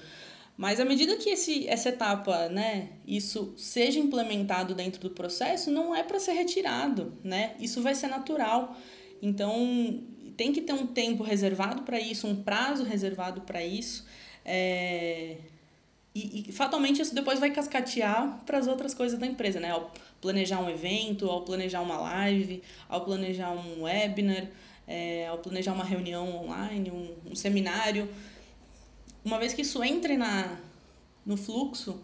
[SPEAKER 1] Mas à medida que esse, essa etapa, né, isso seja implementado dentro do processo, não é para ser retirado, né? Isso vai ser natural. Então, tem que ter um tempo reservado para isso, um prazo reservado para isso. É... E, e, fatalmente isso depois vai cascatear para as outras coisas da empresa, né? Planejar um evento, ao planejar uma live, ao planejar um webinar, é, ao planejar uma reunião online, um, um seminário. Uma vez que isso entre na, no fluxo,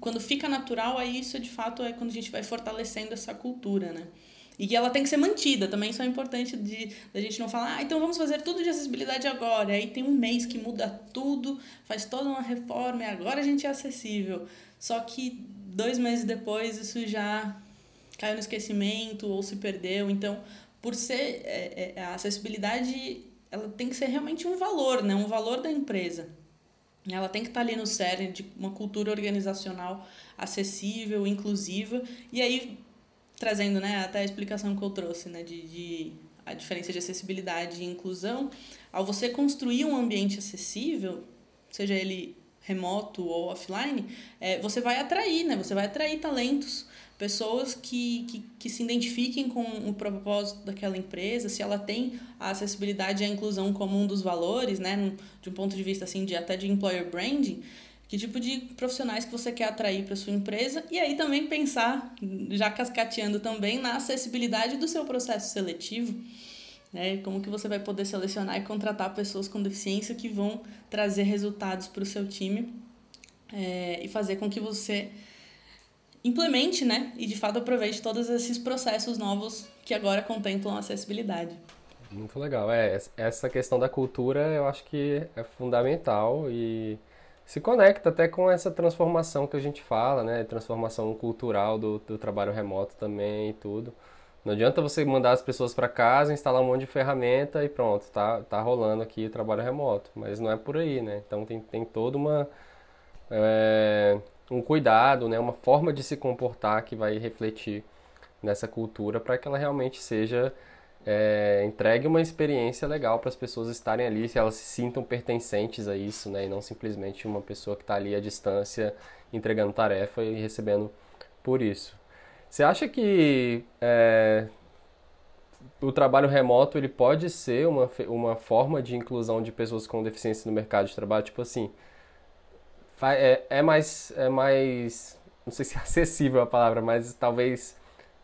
[SPEAKER 1] quando fica natural, aí isso de fato é quando a gente vai fortalecendo essa cultura, né? E ela tem que ser mantida, também isso é importante de a gente não falar, ah, então vamos fazer tudo de acessibilidade agora. Aí tem um mês que muda tudo, faz toda uma reforma e agora a gente é acessível. Só que dois meses depois isso já caiu no esquecimento ou se perdeu. Então, por ser é, é, a acessibilidade, ela tem que ser realmente um valor, né? Um valor da empresa. Ela tem que estar ali no cerne de uma cultura organizacional acessível, inclusiva. E aí trazendo né, até a explicação que eu trouxe né, de, de a diferença de acessibilidade e inclusão, ao você construir um ambiente acessível, seja ele remoto ou offline, é, você vai atrair, né? Você vai atrair talentos, pessoas que, que, que se identifiquem com o propósito daquela empresa, se ela tem a acessibilidade e a inclusão como um dos valores, né? De um ponto de vista assim de até de employer branding, que tipo de profissionais que você quer atrair para sua empresa e aí também pensar, já cascateando também, na acessibilidade do seu processo seletivo, né? Como que você vai poder selecionar e contratar pessoas com deficiência que vão trazer resultados para o seu time é, e fazer com que você implemente, né? E de fato aproveite todos esses processos novos que agora contemplam acessibilidade.
[SPEAKER 2] Muito legal. É, essa questão da cultura eu acho que é fundamental e se conecta até com essa transformação que a gente fala, né? Transformação cultural do, do trabalho remoto também e tudo. Não adianta você mandar as pessoas para casa, instalar um monte de ferramenta e pronto, tá, tá rolando aqui o trabalho remoto. Mas não é por aí, né? Então tem, tem todo uma, é, um cuidado, né? uma forma de se comportar que vai refletir nessa cultura para que ela realmente seja é, entregue uma experiência legal para as pessoas estarem ali, se elas se sintam pertencentes a isso, né? E não simplesmente uma pessoa que está ali à distância entregando tarefa e recebendo por isso. Você acha que é, o trabalho remoto ele pode ser uma, uma forma de inclusão de pessoas com deficiência no mercado de trabalho? Tipo assim, é, é mais, é mais, não sei se é acessível a palavra, mas talvez,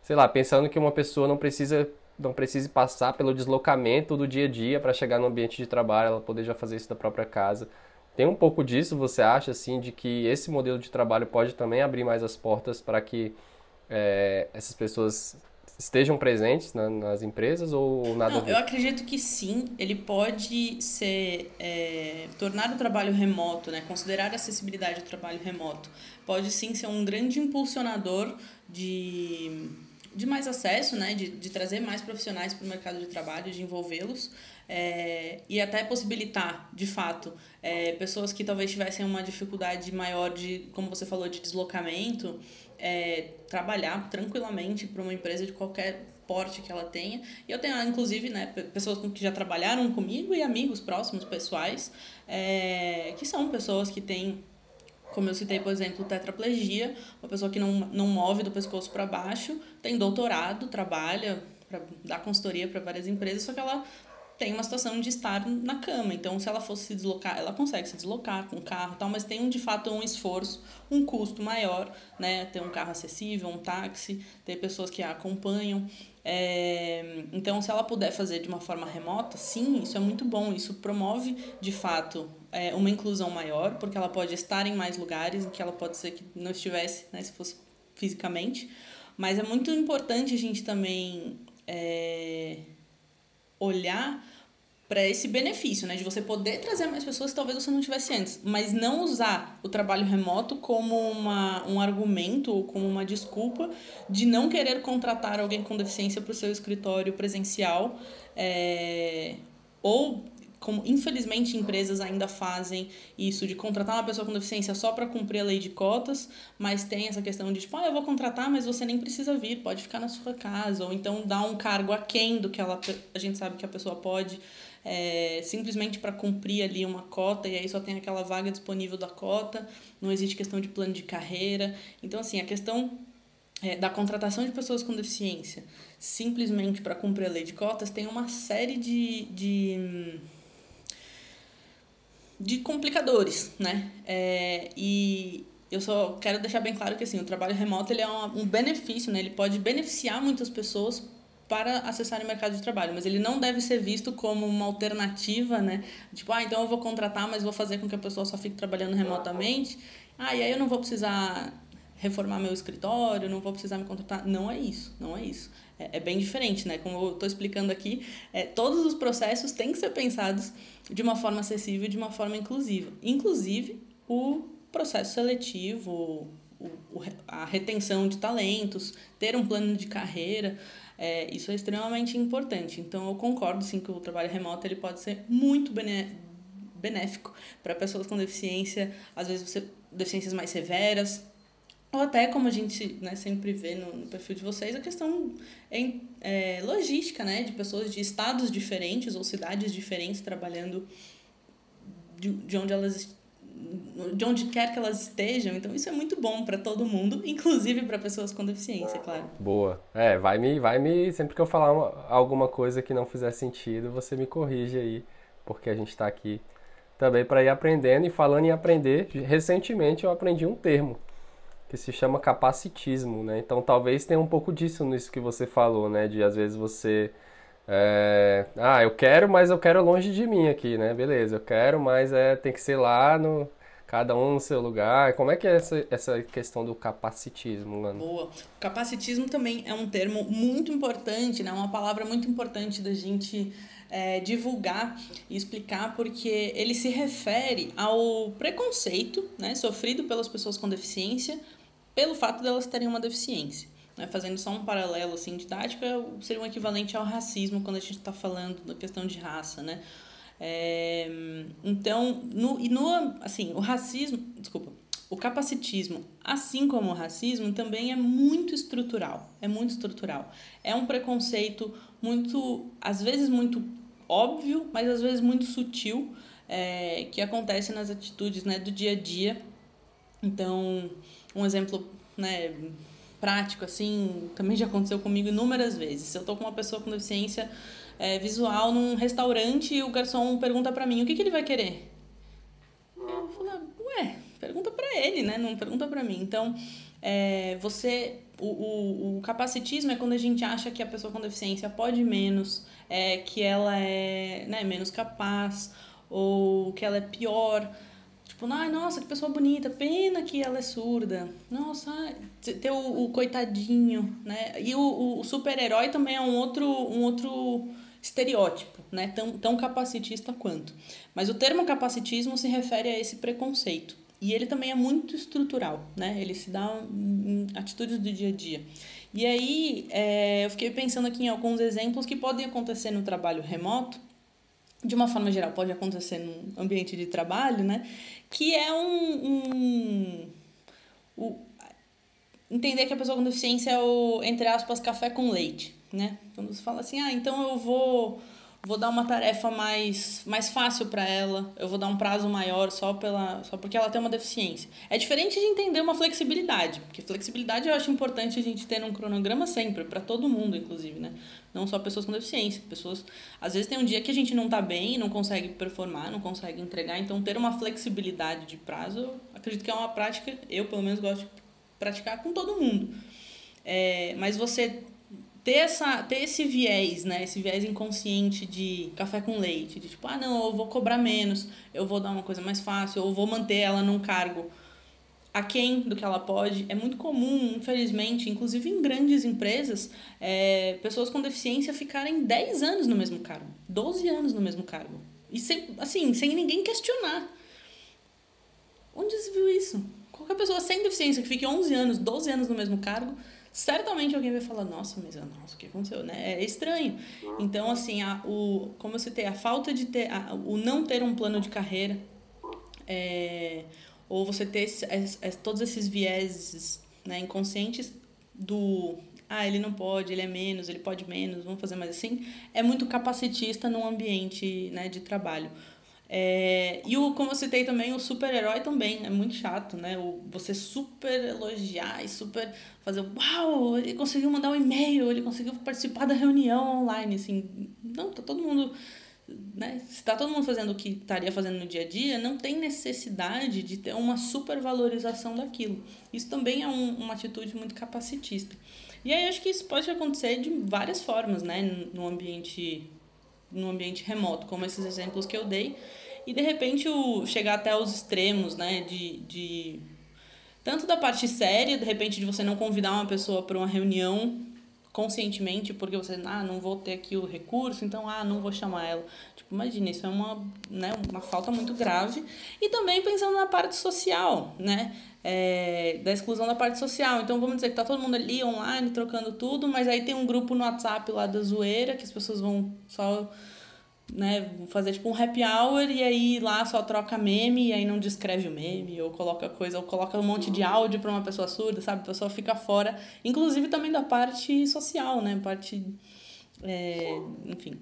[SPEAKER 2] sei lá, pensando que uma pessoa não precisa não precise passar pelo deslocamento do dia a dia para chegar no ambiente de trabalho, ela poder já fazer isso da própria casa. Tem um pouco disso, você acha, assim, de que esse modelo de trabalho pode também abrir mais as portas para que é, essas pessoas estejam presentes na, nas empresas ou nada?
[SPEAKER 1] Não, eu acredito que sim, ele pode ser é, tornar o trabalho remoto, né, considerar a acessibilidade do trabalho remoto, pode sim ser um grande impulsionador de de mais acesso, né, de, de trazer mais profissionais para o mercado de trabalho, de envolvê-los é, e até possibilitar, de fato, é, pessoas que talvez tivessem uma dificuldade maior de, como você falou, de deslocamento, é, trabalhar tranquilamente para uma empresa de qualquer porte que ela tenha. E eu tenho, inclusive, né, pessoas que já trabalharam comigo e amigos próximos, pessoais, é, que são pessoas que têm como eu citei, por exemplo, tetraplegia, uma pessoa que não, não move do pescoço para baixo, tem doutorado, trabalha para dar consultoria para várias empresas, só que ela tem uma situação de estar na cama. Então, se ela fosse se deslocar, ela consegue se deslocar com carro e tal, mas tem de fato um esforço, um custo maior, né? Ter um carro acessível, um táxi, ter pessoas que a acompanham. É, então, se ela puder fazer de uma forma remota, sim, isso é muito bom. Isso promove, de fato, é, uma inclusão maior, porque ela pode estar em mais lugares em que ela pode ser que não estivesse, né, se fosse fisicamente. Mas é muito importante a gente também é, olhar para esse benefício, né, de você poder trazer mais pessoas que talvez você não tivesse antes, mas não usar o trabalho remoto como uma, um argumento ou como uma desculpa de não querer contratar alguém com deficiência para o seu escritório presencial, é, ou como infelizmente empresas ainda fazem isso de contratar uma pessoa com deficiência só para cumprir a lei de cotas, mas tem essa questão de tipo, ah, eu vou contratar, mas você nem precisa vir, pode ficar na sua casa, ou então dar um cargo aquém do que ela, a gente sabe que a pessoa pode, é, simplesmente para cumprir ali uma cota, e aí só tem aquela vaga disponível da cota, não existe questão de plano de carreira. Então, assim, a questão é, da contratação de pessoas com deficiência simplesmente para cumprir a lei de cotas tem uma série de, de de complicadores, né? É, e eu só quero deixar bem claro que assim, o trabalho remoto ele é um, um benefício, né? Ele pode beneficiar muitas pessoas para acessarem o mercado de trabalho, mas ele não deve ser visto como uma alternativa, né? Tipo, ah, então eu vou contratar, mas vou fazer com que a pessoa só fique trabalhando remotamente. Ah, e aí eu não vou precisar reformar meu escritório, não vou precisar me contratar. Não é isso, não é isso. É, é bem diferente, né? Como eu estou explicando aqui, é, todos os processos têm que ser pensados de uma forma acessível de uma forma inclusiva. Inclusive o processo seletivo, o, o, a retenção de talentos, ter um plano de carreira, é, isso é extremamente importante. Então eu concordo sim que o trabalho remoto ele pode ser muito benéfico para pessoas com deficiência, às vezes você, deficiências mais severas, ou até como a gente né, sempre vê no, no perfil de vocês, a questão em, é, logística, né? De pessoas de estados diferentes ou cidades diferentes trabalhando de, de onde elas de onde quer que elas estejam. Então isso é muito bom para todo mundo, inclusive para pessoas com deficiência, claro.
[SPEAKER 2] Boa. É, vai me vai me sempre que eu falar uma, alguma coisa que não fizer sentido, você me corrige aí, porque a gente está aqui também para ir aprendendo e falando em aprender, recentemente eu aprendi um termo que se chama capacitismo, né? Então talvez tenha um pouco disso nisso que você falou, né? De às vezes você é, ah, eu quero, mas eu quero longe de mim aqui, né? Beleza, eu quero, mas é tem que ser lá no cada um no seu lugar. Como é que é essa, essa questão do capacitismo, Lana?
[SPEAKER 1] Boa. Capacitismo também é um termo muito importante, né? Uma palavra muito importante da gente é, divulgar e explicar, porque ele se refere ao preconceito né, sofrido pelas pessoas com deficiência pelo fato delas terem uma deficiência. Né? Fazendo só um paralelo assim, didático, é seria um equivalente ao racismo quando a gente está falando da questão de raça, né? É, então, no, e no, assim, o racismo, desculpa, o capacitismo, assim como o racismo, também é muito estrutural, é muito estrutural. É um preconceito muito, às vezes muito óbvio, mas às vezes muito sutil, é, que acontece nas atitudes né, do dia a dia. Então, um exemplo né, prático, assim, também já aconteceu comigo inúmeras vezes. Se eu tô com uma pessoa com deficiência é, visual num restaurante e o garçom pergunta para mim o que, que ele vai querer. Eu falo, ué, pergunta para ele, né? Não pergunta para mim. Então, é, você. O, o, o capacitismo é quando a gente acha que a pessoa com deficiência pode menos, é, que ela é né, menos capaz, ou que ela é pior. Tipo, ai, nossa, que pessoa bonita, pena que ela é surda. Nossa, ter o, o coitadinho, né? E o, o super-herói também é um outro, um outro estereótipo, né? Tão, tão capacitista quanto. Mas o termo capacitismo se refere a esse preconceito. E ele também é muito estrutural, né? Ele se dá em atitudes do dia a dia. E aí, é, eu fiquei pensando aqui em alguns exemplos que podem acontecer no trabalho remoto, de uma forma geral, pode acontecer no ambiente de trabalho, né? que é um, um, um, entender que a pessoa com deficiência é o, entre aspas, café com leite, né? Quando você fala assim, ah, então eu vou vou dar uma tarefa mais, mais fácil para ela, eu vou dar um prazo maior só, pela, só porque ela tem uma deficiência. É diferente de entender uma flexibilidade, porque flexibilidade eu acho importante a gente ter num cronograma sempre, para todo mundo, inclusive, né? Não só pessoas com deficiência. Pessoas, às vezes tem um dia que a gente não tá bem, não consegue performar, não consegue entregar, então ter uma flexibilidade de prazo, acredito que é uma prática, eu pelo menos gosto de praticar com todo mundo. É, mas você ter, essa, ter esse viés, né? Esse viés inconsciente de café com leite, de tipo, ah, não, eu vou cobrar menos, eu vou dar uma coisa mais fácil, eu vou manter ela num cargo aquém do que ela pode. É muito comum, infelizmente, inclusive em grandes empresas, é, pessoas com deficiência ficarem 10 anos no mesmo cargo, 12 anos no mesmo cargo. E sem, assim, sem ninguém questionar. Onde se viu isso? Qualquer pessoa sem deficiência que fique 11 anos, 12 anos no mesmo cargo, certamente alguém vai falar, nossa, mas nossa, o que aconteceu, né? É estranho. Então, assim, a, o, como eu citei, a falta de ter, a, o não ter um plano de carreira, é, ou você ter esse, esse, todos esses vieses né, inconscientes do ah, ele não pode, ele é menos, ele pode menos, vamos fazer mais assim, é muito capacitista num ambiente né, de trabalho. É, e o, como eu citei também, o super-herói também é muito chato, né? O, você super elogiar e super fazer, uau, ele conseguiu mandar um e-mail, ele conseguiu participar da reunião online, assim. Não, tá todo mundo né, se está todo mundo fazendo o que estaria fazendo no dia a dia, não tem necessidade de ter uma supervalorização daquilo. Isso também é um, uma atitude muito capacitista. E aí acho que isso pode acontecer de várias formas, né, no ambiente no ambiente remoto, como esses exemplos que eu dei, e de repente o chegar até os extremos, né, de, de tanto da parte séria, de repente de você não convidar uma pessoa para uma reunião conscientemente porque você, ah, não vou ter aqui o recurso, então, ah, não vou chamar ela. Tipo, imagina, isso é uma, né, uma falta muito grave. E também pensando na parte social, né? É, da exclusão da parte social. Então, vamos dizer que tá todo mundo ali online, trocando tudo, mas aí tem um grupo no WhatsApp lá da zoeira, que as pessoas vão só né, fazer tipo um happy hour e aí lá só troca meme e aí não descreve o meme, ou coloca coisa, ou coloca um monte de áudio para uma pessoa surda, sabe? A pessoa fica fora, inclusive também da parte social, né? Parte, é, enfim,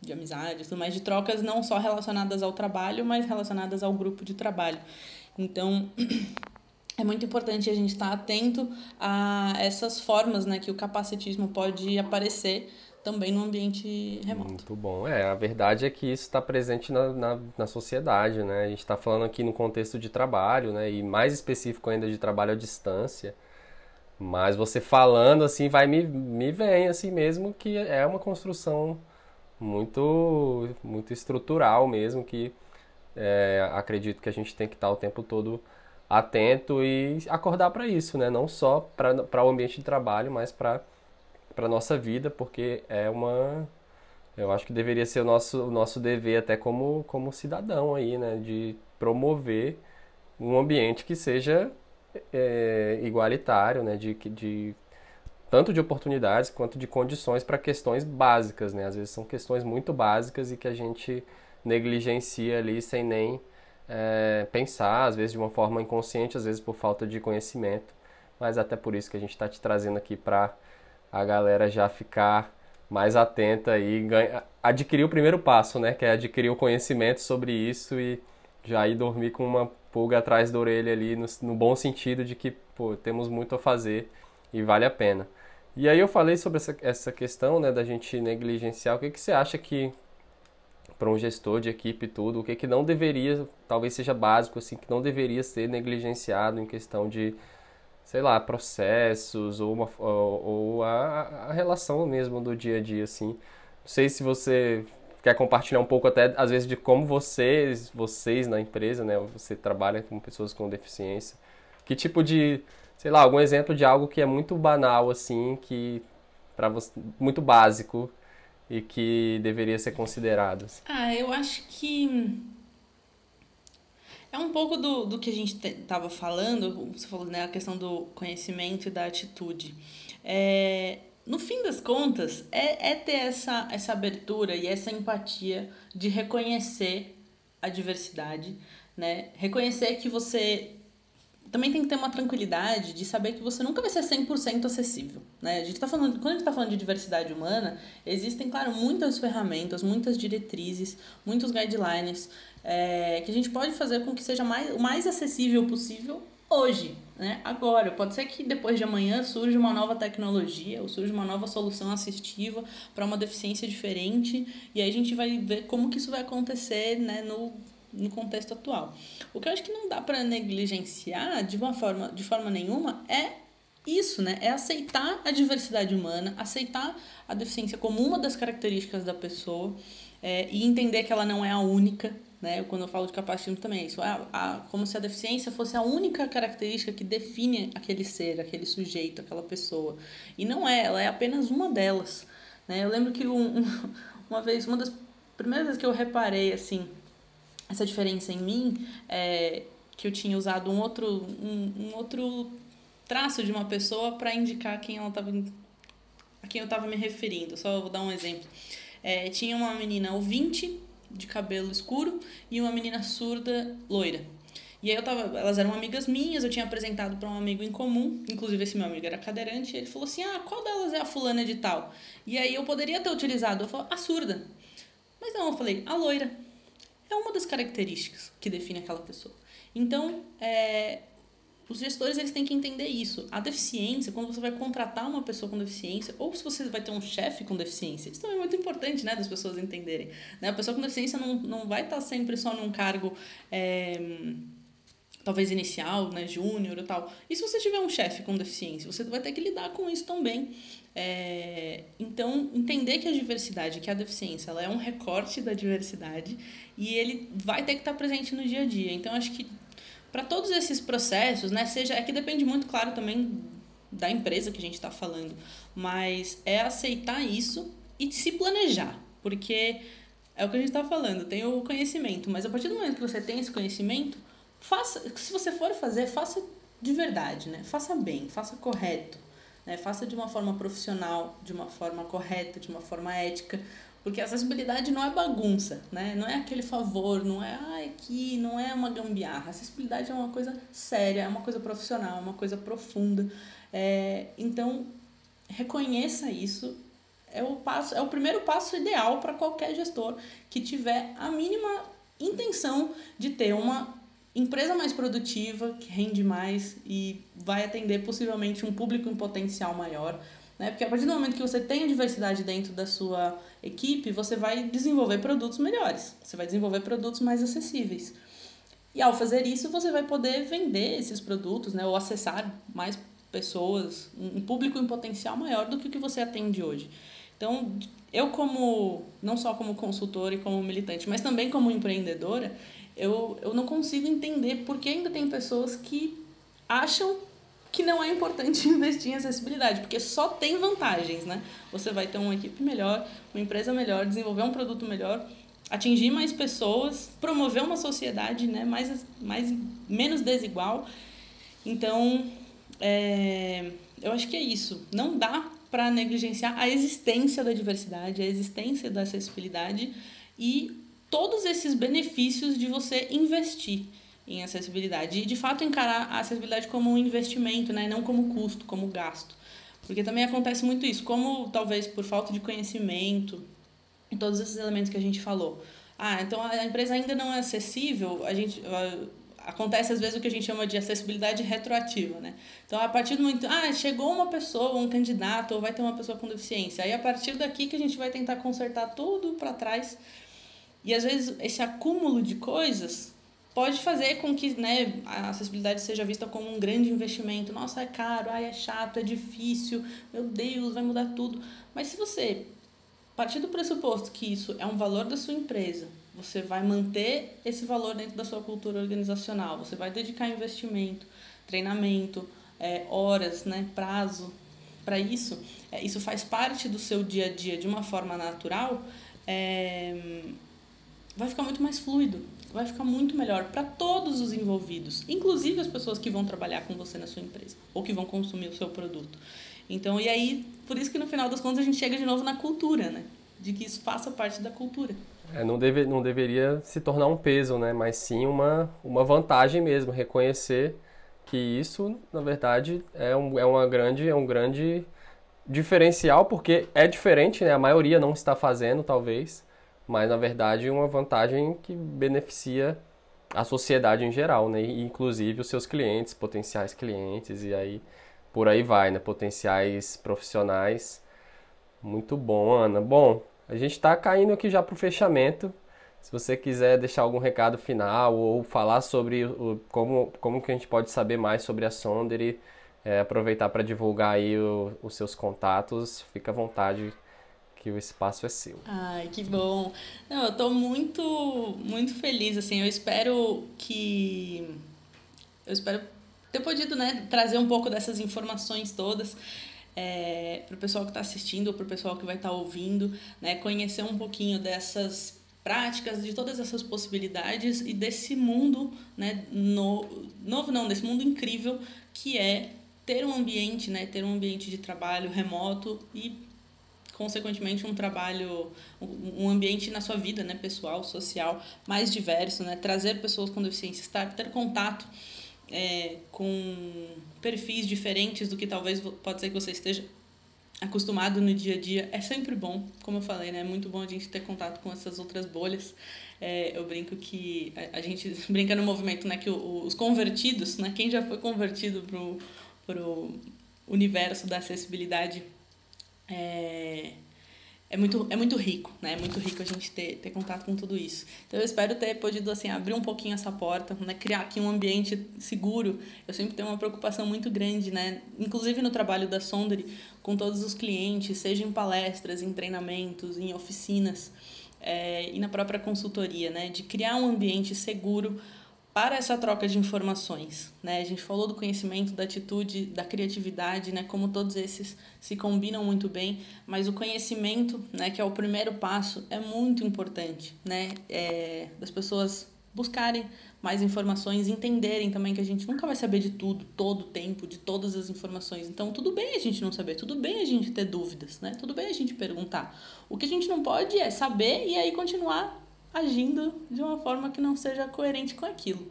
[SPEAKER 1] de amizade, tudo mais, de trocas não só relacionadas ao trabalho, mas relacionadas ao grupo de trabalho. Então, é muito importante a gente estar atento a essas formas né, que o capacitismo pode aparecer também no ambiente remoto.
[SPEAKER 2] Muito bom. É, a verdade é que isso está presente na, na, na, sociedade, né? A gente está falando aqui no contexto de trabalho, né? E mais específico ainda de trabalho à distância. Mas você falando assim, vai me, me vem assim mesmo que é uma construção muito, muito estrutural mesmo, que é, acredito que a gente tem que estar o tempo todo atento e acordar para isso, né? Não só para o ambiente de trabalho, mas para para nossa vida, porque é uma eu acho que deveria ser o nosso, o nosso dever até como, como cidadão aí, né, de promover um ambiente que seja é, igualitário, né, de, de tanto de oportunidades quanto de condições para questões básicas, né, às vezes são questões muito básicas e que a gente negligencia ali sem nem é, pensar, às vezes de uma forma inconsciente, às vezes por falta de conhecimento, mas até por isso que a gente está te trazendo aqui para a galera já ficar mais atenta e ganha, adquirir o primeiro passo, né? Que é adquirir o conhecimento sobre isso e já ir dormir com uma pulga atrás da orelha ali, no, no bom sentido de que, pô, temos muito a fazer e vale a pena. E aí eu falei sobre essa, essa questão, né, da gente negligenciar. O que, que você acha que, para um gestor de equipe tudo, o que, que não deveria, talvez seja básico, assim, que não deveria ser negligenciado em questão de sei lá, processos ou, uma, ou, ou a, a, relação mesmo do dia a dia, assim. Não sei se você quer compartilhar um pouco até, às vezes, de como vocês, vocês na empresa, né, você trabalha com pessoas com deficiência, que tipo de, sei lá, algum exemplo de algo que é muito banal, assim, que para muito básico e que deveria ser considerado. Assim.
[SPEAKER 1] Ah, eu acho que é um pouco do, do que a gente estava falando, você falou, né, a questão do conhecimento e da atitude. É, no fim das contas, é, é ter essa, essa abertura e essa empatia de reconhecer a diversidade, né? Reconhecer que você também tem que ter uma tranquilidade de saber que você nunca vai ser 100% acessível, né? A gente tá falando, quando a gente está falando de diversidade humana, existem, claro, muitas ferramentas, muitas diretrizes, muitos guidelines é, que a gente pode fazer com que seja mais, o mais acessível possível hoje, né? Agora, pode ser que depois de amanhã surja uma nova tecnologia ou surja uma nova solução assistiva para uma deficiência diferente e aí a gente vai ver como que isso vai acontecer, né, no no contexto atual. O que eu acho que não dá para negligenciar de uma forma, de forma nenhuma é isso, né? É aceitar a diversidade humana, aceitar a deficiência como uma das características da pessoa é, e entender que ela não é a única, né? Quando eu falo de capacitismo também é isso, a, a, como se a deficiência fosse a única característica que define aquele ser, aquele sujeito, aquela pessoa. E não é, ela é apenas uma delas. Né? Eu lembro que um, uma vez, uma das primeiras vezes que eu reparei assim essa diferença em mim é que eu tinha usado um outro, um, um outro traço de uma pessoa para indicar quem ela estava a quem eu estava me referindo. Só vou dar um exemplo. É, tinha uma menina ouvinte de cabelo escuro e uma menina surda loira. E aí eu tava, elas eram amigas minhas, eu tinha apresentado para um amigo em comum, inclusive esse meu amigo era cadeirante, e ele falou assim: "Ah, qual delas é a fulana de tal?" E aí eu poderia ter utilizado, eu falei, a surda. Mas não, eu falei, a loira. É uma das características que define aquela pessoa. Então, é, os gestores eles têm que entender isso. A deficiência, quando você vai contratar uma pessoa com deficiência, ou se você vai ter um chefe com deficiência, isso também é muito importante, né, das pessoas entenderem. Né? A pessoa com deficiência não, não vai estar sempre só num cargo. É, talvez inicial, né, júnior e tal. E se você tiver um chefe com deficiência, você vai ter que lidar com isso também. É, então, entender que a diversidade, que a deficiência, ela é um recorte da diversidade e ele vai ter que estar presente no dia a dia. Então, acho que para todos esses processos, né, seja é que depende muito, claro, também da empresa que a gente está falando, mas é aceitar isso e se planejar, porque é o que a gente está falando, tem o conhecimento, mas a partir do momento que você tem esse conhecimento, faça, se você for fazer, faça de verdade, né? Faça bem, faça correto, né? Faça de uma forma profissional, de uma forma correta, de uma forma ética, porque acessibilidade não é bagunça, né? Não é aquele favor, não é ah, aqui, não é uma gambiarra. Acessibilidade é uma coisa séria, é uma coisa profissional, é uma coisa profunda. É, então, reconheça isso. É o, passo, é o primeiro passo ideal para qualquer gestor que tiver a mínima intenção de ter uma empresa mais produtiva, que rende mais e vai atender possivelmente um público em potencial maior. Né? Porque a partir do momento que você tem diversidade dentro da sua equipe, você vai desenvolver produtos melhores, você vai desenvolver produtos mais acessíveis. E ao fazer isso, você vai poder vender esses produtos, né? ou acessar mais pessoas, um público em potencial maior do que o que você atende hoje. Então, eu como, não só como consultora e como militante, mas também como empreendedora, eu, eu não consigo entender por que ainda tem pessoas que acham que não é importante investir em acessibilidade, porque só tem vantagens, né? Você vai ter uma equipe melhor, uma empresa melhor, desenvolver um produto melhor, atingir mais pessoas, promover uma sociedade né, mais, mais, menos desigual. Então, é, eu acho que é isso. Não dá para negligenciar a existência da diversidade, a existência da acessibilidade e todos esses benefícios de você investir em acessibilidade. E, de fato, encarar a acessibilidade como um investimento, né? não como custo, como gasto. Porque também acontece muito isso, como talvez por falta de conhecimento, e todos esses elementos que a gente falou. Ah, então a empresa ainda não é acessível, a gente acontece às vezes o que a gente chama de acessibilidade retroativa, né? Então a partir do momento, ah, chegou uma pessoa, um candidato, ou vai ter uma pessoa com deficiência, aí a partir daqui que a gente vai tentar consertar tudo para trás. E às vezes esse acúmulo de coisas pode fazer com que né, a acessibilidade seja vista como um grande investimento. Nossa, é caro, ai, é chato, é difícil, meu Deus, vai mudar tudo. Mas se você partir do pressuposto que isso é um valor da sua empresa, você vai manter esse valor dentro da sua cultura organizacional, você vai dedicar investimento, treinamento, é, horas, né, prazo para isso, é, isso faz parte do seu dia a dia de uma forma natural, é, vai ficar muito mais fluido vai ficar muito melhor para todos os envolvidos, inclusive as pessoas que vão trabalhar com você na sua empresa ou que vão consumir o seu produto. Então, e aí, por isso que no final das contas a gente chega de novo na cultura, né? De que isso faça parte da cultura.
[SPEAKER 2] É, não, deve, não deveria se tornar um peso, né? Mas sim uma, uma vantagem mesmo, reconhecer que isso, na verdade, é, um, é, uma grande, é um grande diferencial, porque é diferente, né? A maioria não está fazendo, talvez mas na verdade uma vantagem que beneficia a sociedade em geral, né? E, inclusive os seus clientes, potenciais clientes e aí por aí vai, né? Potenciais profissionais. Muito bom, Ana. Bom, a gente está caindo aqui já para o fechamento. Se você quiser deixar algum recado final ou falar sobre o, como, como que a gente pode saber mais sobre a Sonder e é, aproveitar para divulgar aí o, os seus contatos, fica à vontade que o espaço é seu.
[SPEAKER 1] Ai, que bom. Não, eu tô muito, muito feliz, assim, eu espero que... Eu espero ter podido, né, trazer um pouco dessas informações todas é, para o pessoal que está assistindo para o pessoal que vai estar tá ouvindo, né, conhecer um pouquinho dessas práticas, de todas essas possibilidades e desse mundo, né, no, novo não, desse mundo incrível que é ter um ambiente, né, ter um ambiente de trabalho remoto e consequentemente um trabalho, um ambiente na sua vida, né, pessoal, social, mais diverso, né, trazer pessoas com deficiência, estar, ter contato é, com perfis diferentes do que talvez pode ser que você esteja acostumado no dia a dia é sempre bom, como eu falei, né? É muito bom a gente ter contato com essas outras bolhas. É, eu brinco que a, a, gente brinca no movimento, né? Que o, os convertidos, né? Quem já foi convertido pro, pro universo da acessibilidade é, é muito, é muito rico, né? É muito rico a gente ter, ter contato com tudo isso. Então eu espero ter podido assim abrir um pouquinho essa porta, né? Criar aqui um ambiente seguro. Eu sempre tenho uma preocupação muito grande, né? Inclusive no trabalho da Sondre, com todos os clientes, seja em palestras, em treinamentos, em oficinas é, e na própria consultoria, né? De criar um ambiente seguro para essa troca de informações, né? A gente falou do conhecimento, da atitude, da criatividade, né? Como todos esses se combinam muito bem, mas o conhecimento, né? Que é o primeiro passo, é muito importante, né? É, das pessoas buscarem mais informações, entenderem também que a gente nunca vai saber de tudo, todo o tempo, de todas as informações. Então, tudo bem a gente não saber, tudo bem a gente ter dúvidas, né? Tudo bem a gente perguntar. O que a gente não pode é saber e aí continuar agindo de uma forma que não seja coerente com aquilo.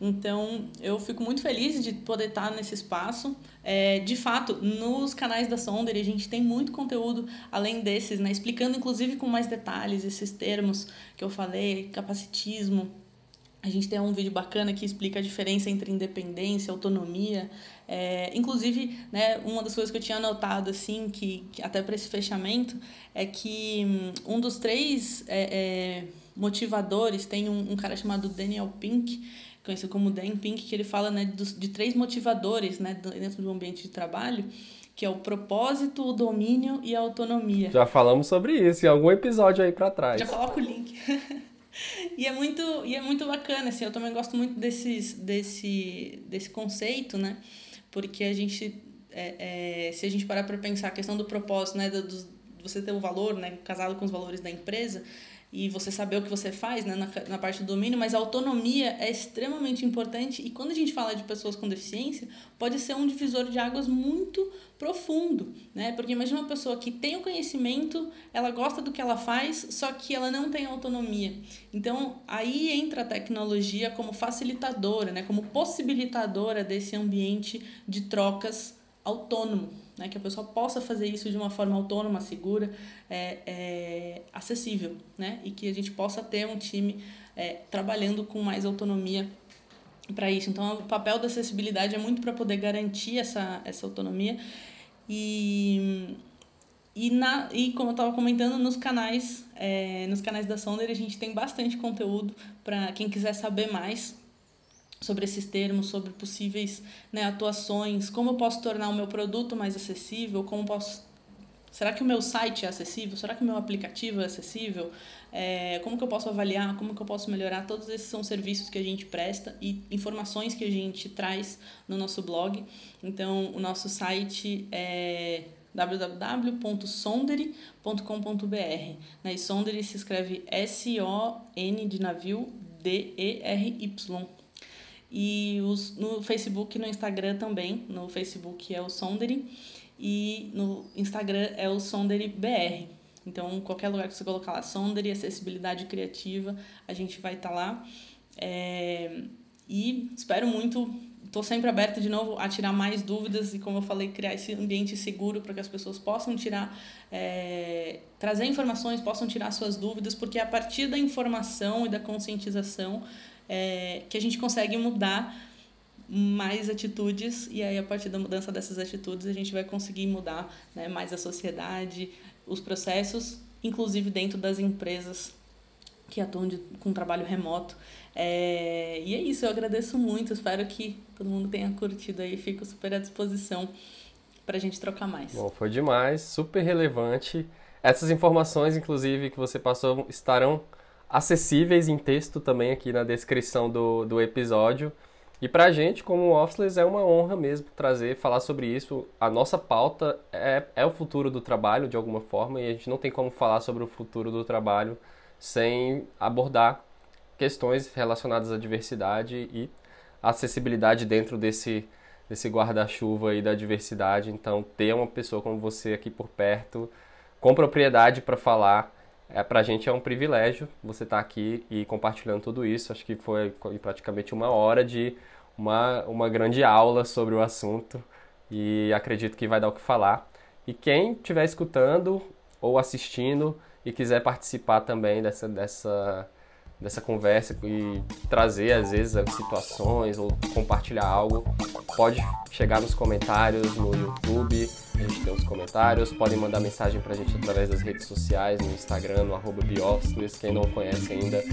[SPEAKER 1] Então, eu fico muito feliz de poder estar nesse espaço. É, de fato, nos canais da Sonder, a gente tem muito conteúdo além desses, né? explicando inclusive com mais detalhes esses termos que eu falei, capacitismo. A gente tem um vídeo bacana que explica a diferença entre independência, autonomia. É, inclusive, né, uma das coisas que eu tinha anotado, assim, que, que até para esse fechamento, é que hum, um dos três é, é motivadores, tem um, um cara chamado Daniel Pink, conhecido como Dan Pink, que ele fala né, de, de três motivadores né, dentro do ambiente de trabalho, que é o propósito, o domínio e a autonomia.
[SPEAKER 2] Já falamos sobre isso em algum episódio aí para trás.
[SPEAKER 1] Já coloca o link. e é muito e é muito bacana assim eu também gosto muito desses desse desse conceito né porque a gente é, é, se a gente parar para pensar a questão do propósito né do, do, você ter o valor né casado com os valores da empresa e você saber o que você faz né, na, na parte do domínio, mas a autonomia é extremamente importante e quando a gente fala de pessoas com deficiência, pode ser um divisor de águas muito profundo, né? Porque imagina uma pessoa que tem o conhecimento, ela gosta do que ela faz, só que ela não tem autonomia. Então, aí entra a tecnologia como facilitadora, né, como possibilitadora desse ambiente de trocas autônomo, né? que a pessoa possa fazer isso de uma forma autônoma, segura, é, é, acessível, né? e que a gente possa ter um time é, trabalhando com mais autonomia para isso. Então, o papel da acessibilidade é muito para poder garantir essa, essa autonomia e e, na, e como eu estava comentando, nos canais, é, nos canais da Sonder a gente tem bastante conteúdo para quem quiser saber mais sobre esses termos, sobre possíveis né, atuações, como eu posso tornar o meu produto mais acessível, como posso Será que o meu site é acessível? Será que o meu aplicativo é acessível? É, como que eu posso avaliar? Como que eu posso melhorar? Todos esses são serviços que a gente presta e informações que a gente traz no nosso blog. Então, o nosso site é www.sondere.com.br. Né? E Sondere se escreve S-O-N de navio D-E-R-Y. E os, no Facebook e no Instagram também. No Facebook é o Sondere e no Instagram é o Sondere BR. Então, qualquer lugar que você colocar lá, Sondere, acessibilidade criativa, a gente vai estar tá lá. É, e espero muito, estou sempre aberta de novo a tirar mais dúvidas e, como eu falei, criar esse ambiente seguro para que as pessoas possam tirar, é, trazer informações, possam tirar suas dúvidas, porque a partir da informação e da conscientização é, que a gente consegue mudar mais atitudes e aí a partir da mudança dessas atitudes a gente vai conseguir mudar né, mais a sociedade, os processos, inclusive dentro das empresas que atuam de, com trabalho remoto. É, e é isso, eu agradeço muito, espero que todo mundo tenha curtido aí, fico super à disposição para a gente trocar mais.
[SPEAKER 2] Bom, foi demais, super relevante. Essas informações, inclusive, que você passou, estarão acessíveis em texto também aqui na descrição do, do episódio. E para a gente, como Officeless, é uma honra mesmo trazer, falar sobre isso. A nossa pauta é, é o futuro do trabalho, de alguma forma, e a gente não tem como falar sobre o futuro do trabalho sem abordar questões relacionadas à diversidade e acessibilidade dentro desse, desse guarda-chuva aí da diversidade. Então, ter uma pessoa como você aqui por perto, com propriedade para falar, é, para a gente é um privilégio você estar tá aqui e compartilhando tudo isso. Acho que foi praticamente uma hora de uma, uma grande aula sobre o assunto e acredito que vai dar o que falar. E quem estiver escutando ou assistindo e quiser participar também dessa, dessa, dessa conversa e trazer às vezes situações ou compartilhar algo, pode chegar nos comentários no YouTube, a gente tem os comentários, podem mandar mensagem pra gente através das redes sociais, no Instagram, no arroba quem não conhece ainda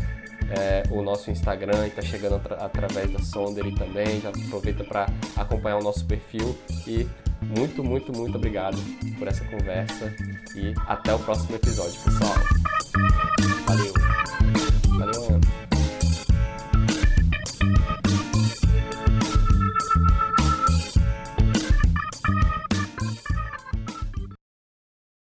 [SPEAKER 2] é, o nosso Instagram e está chegando atra através da Sondery também. Já aproveita para acompanhar o nosso perfil e muito, muito, muito obrigado por essa conversa e até o próximo episódio, pessoal.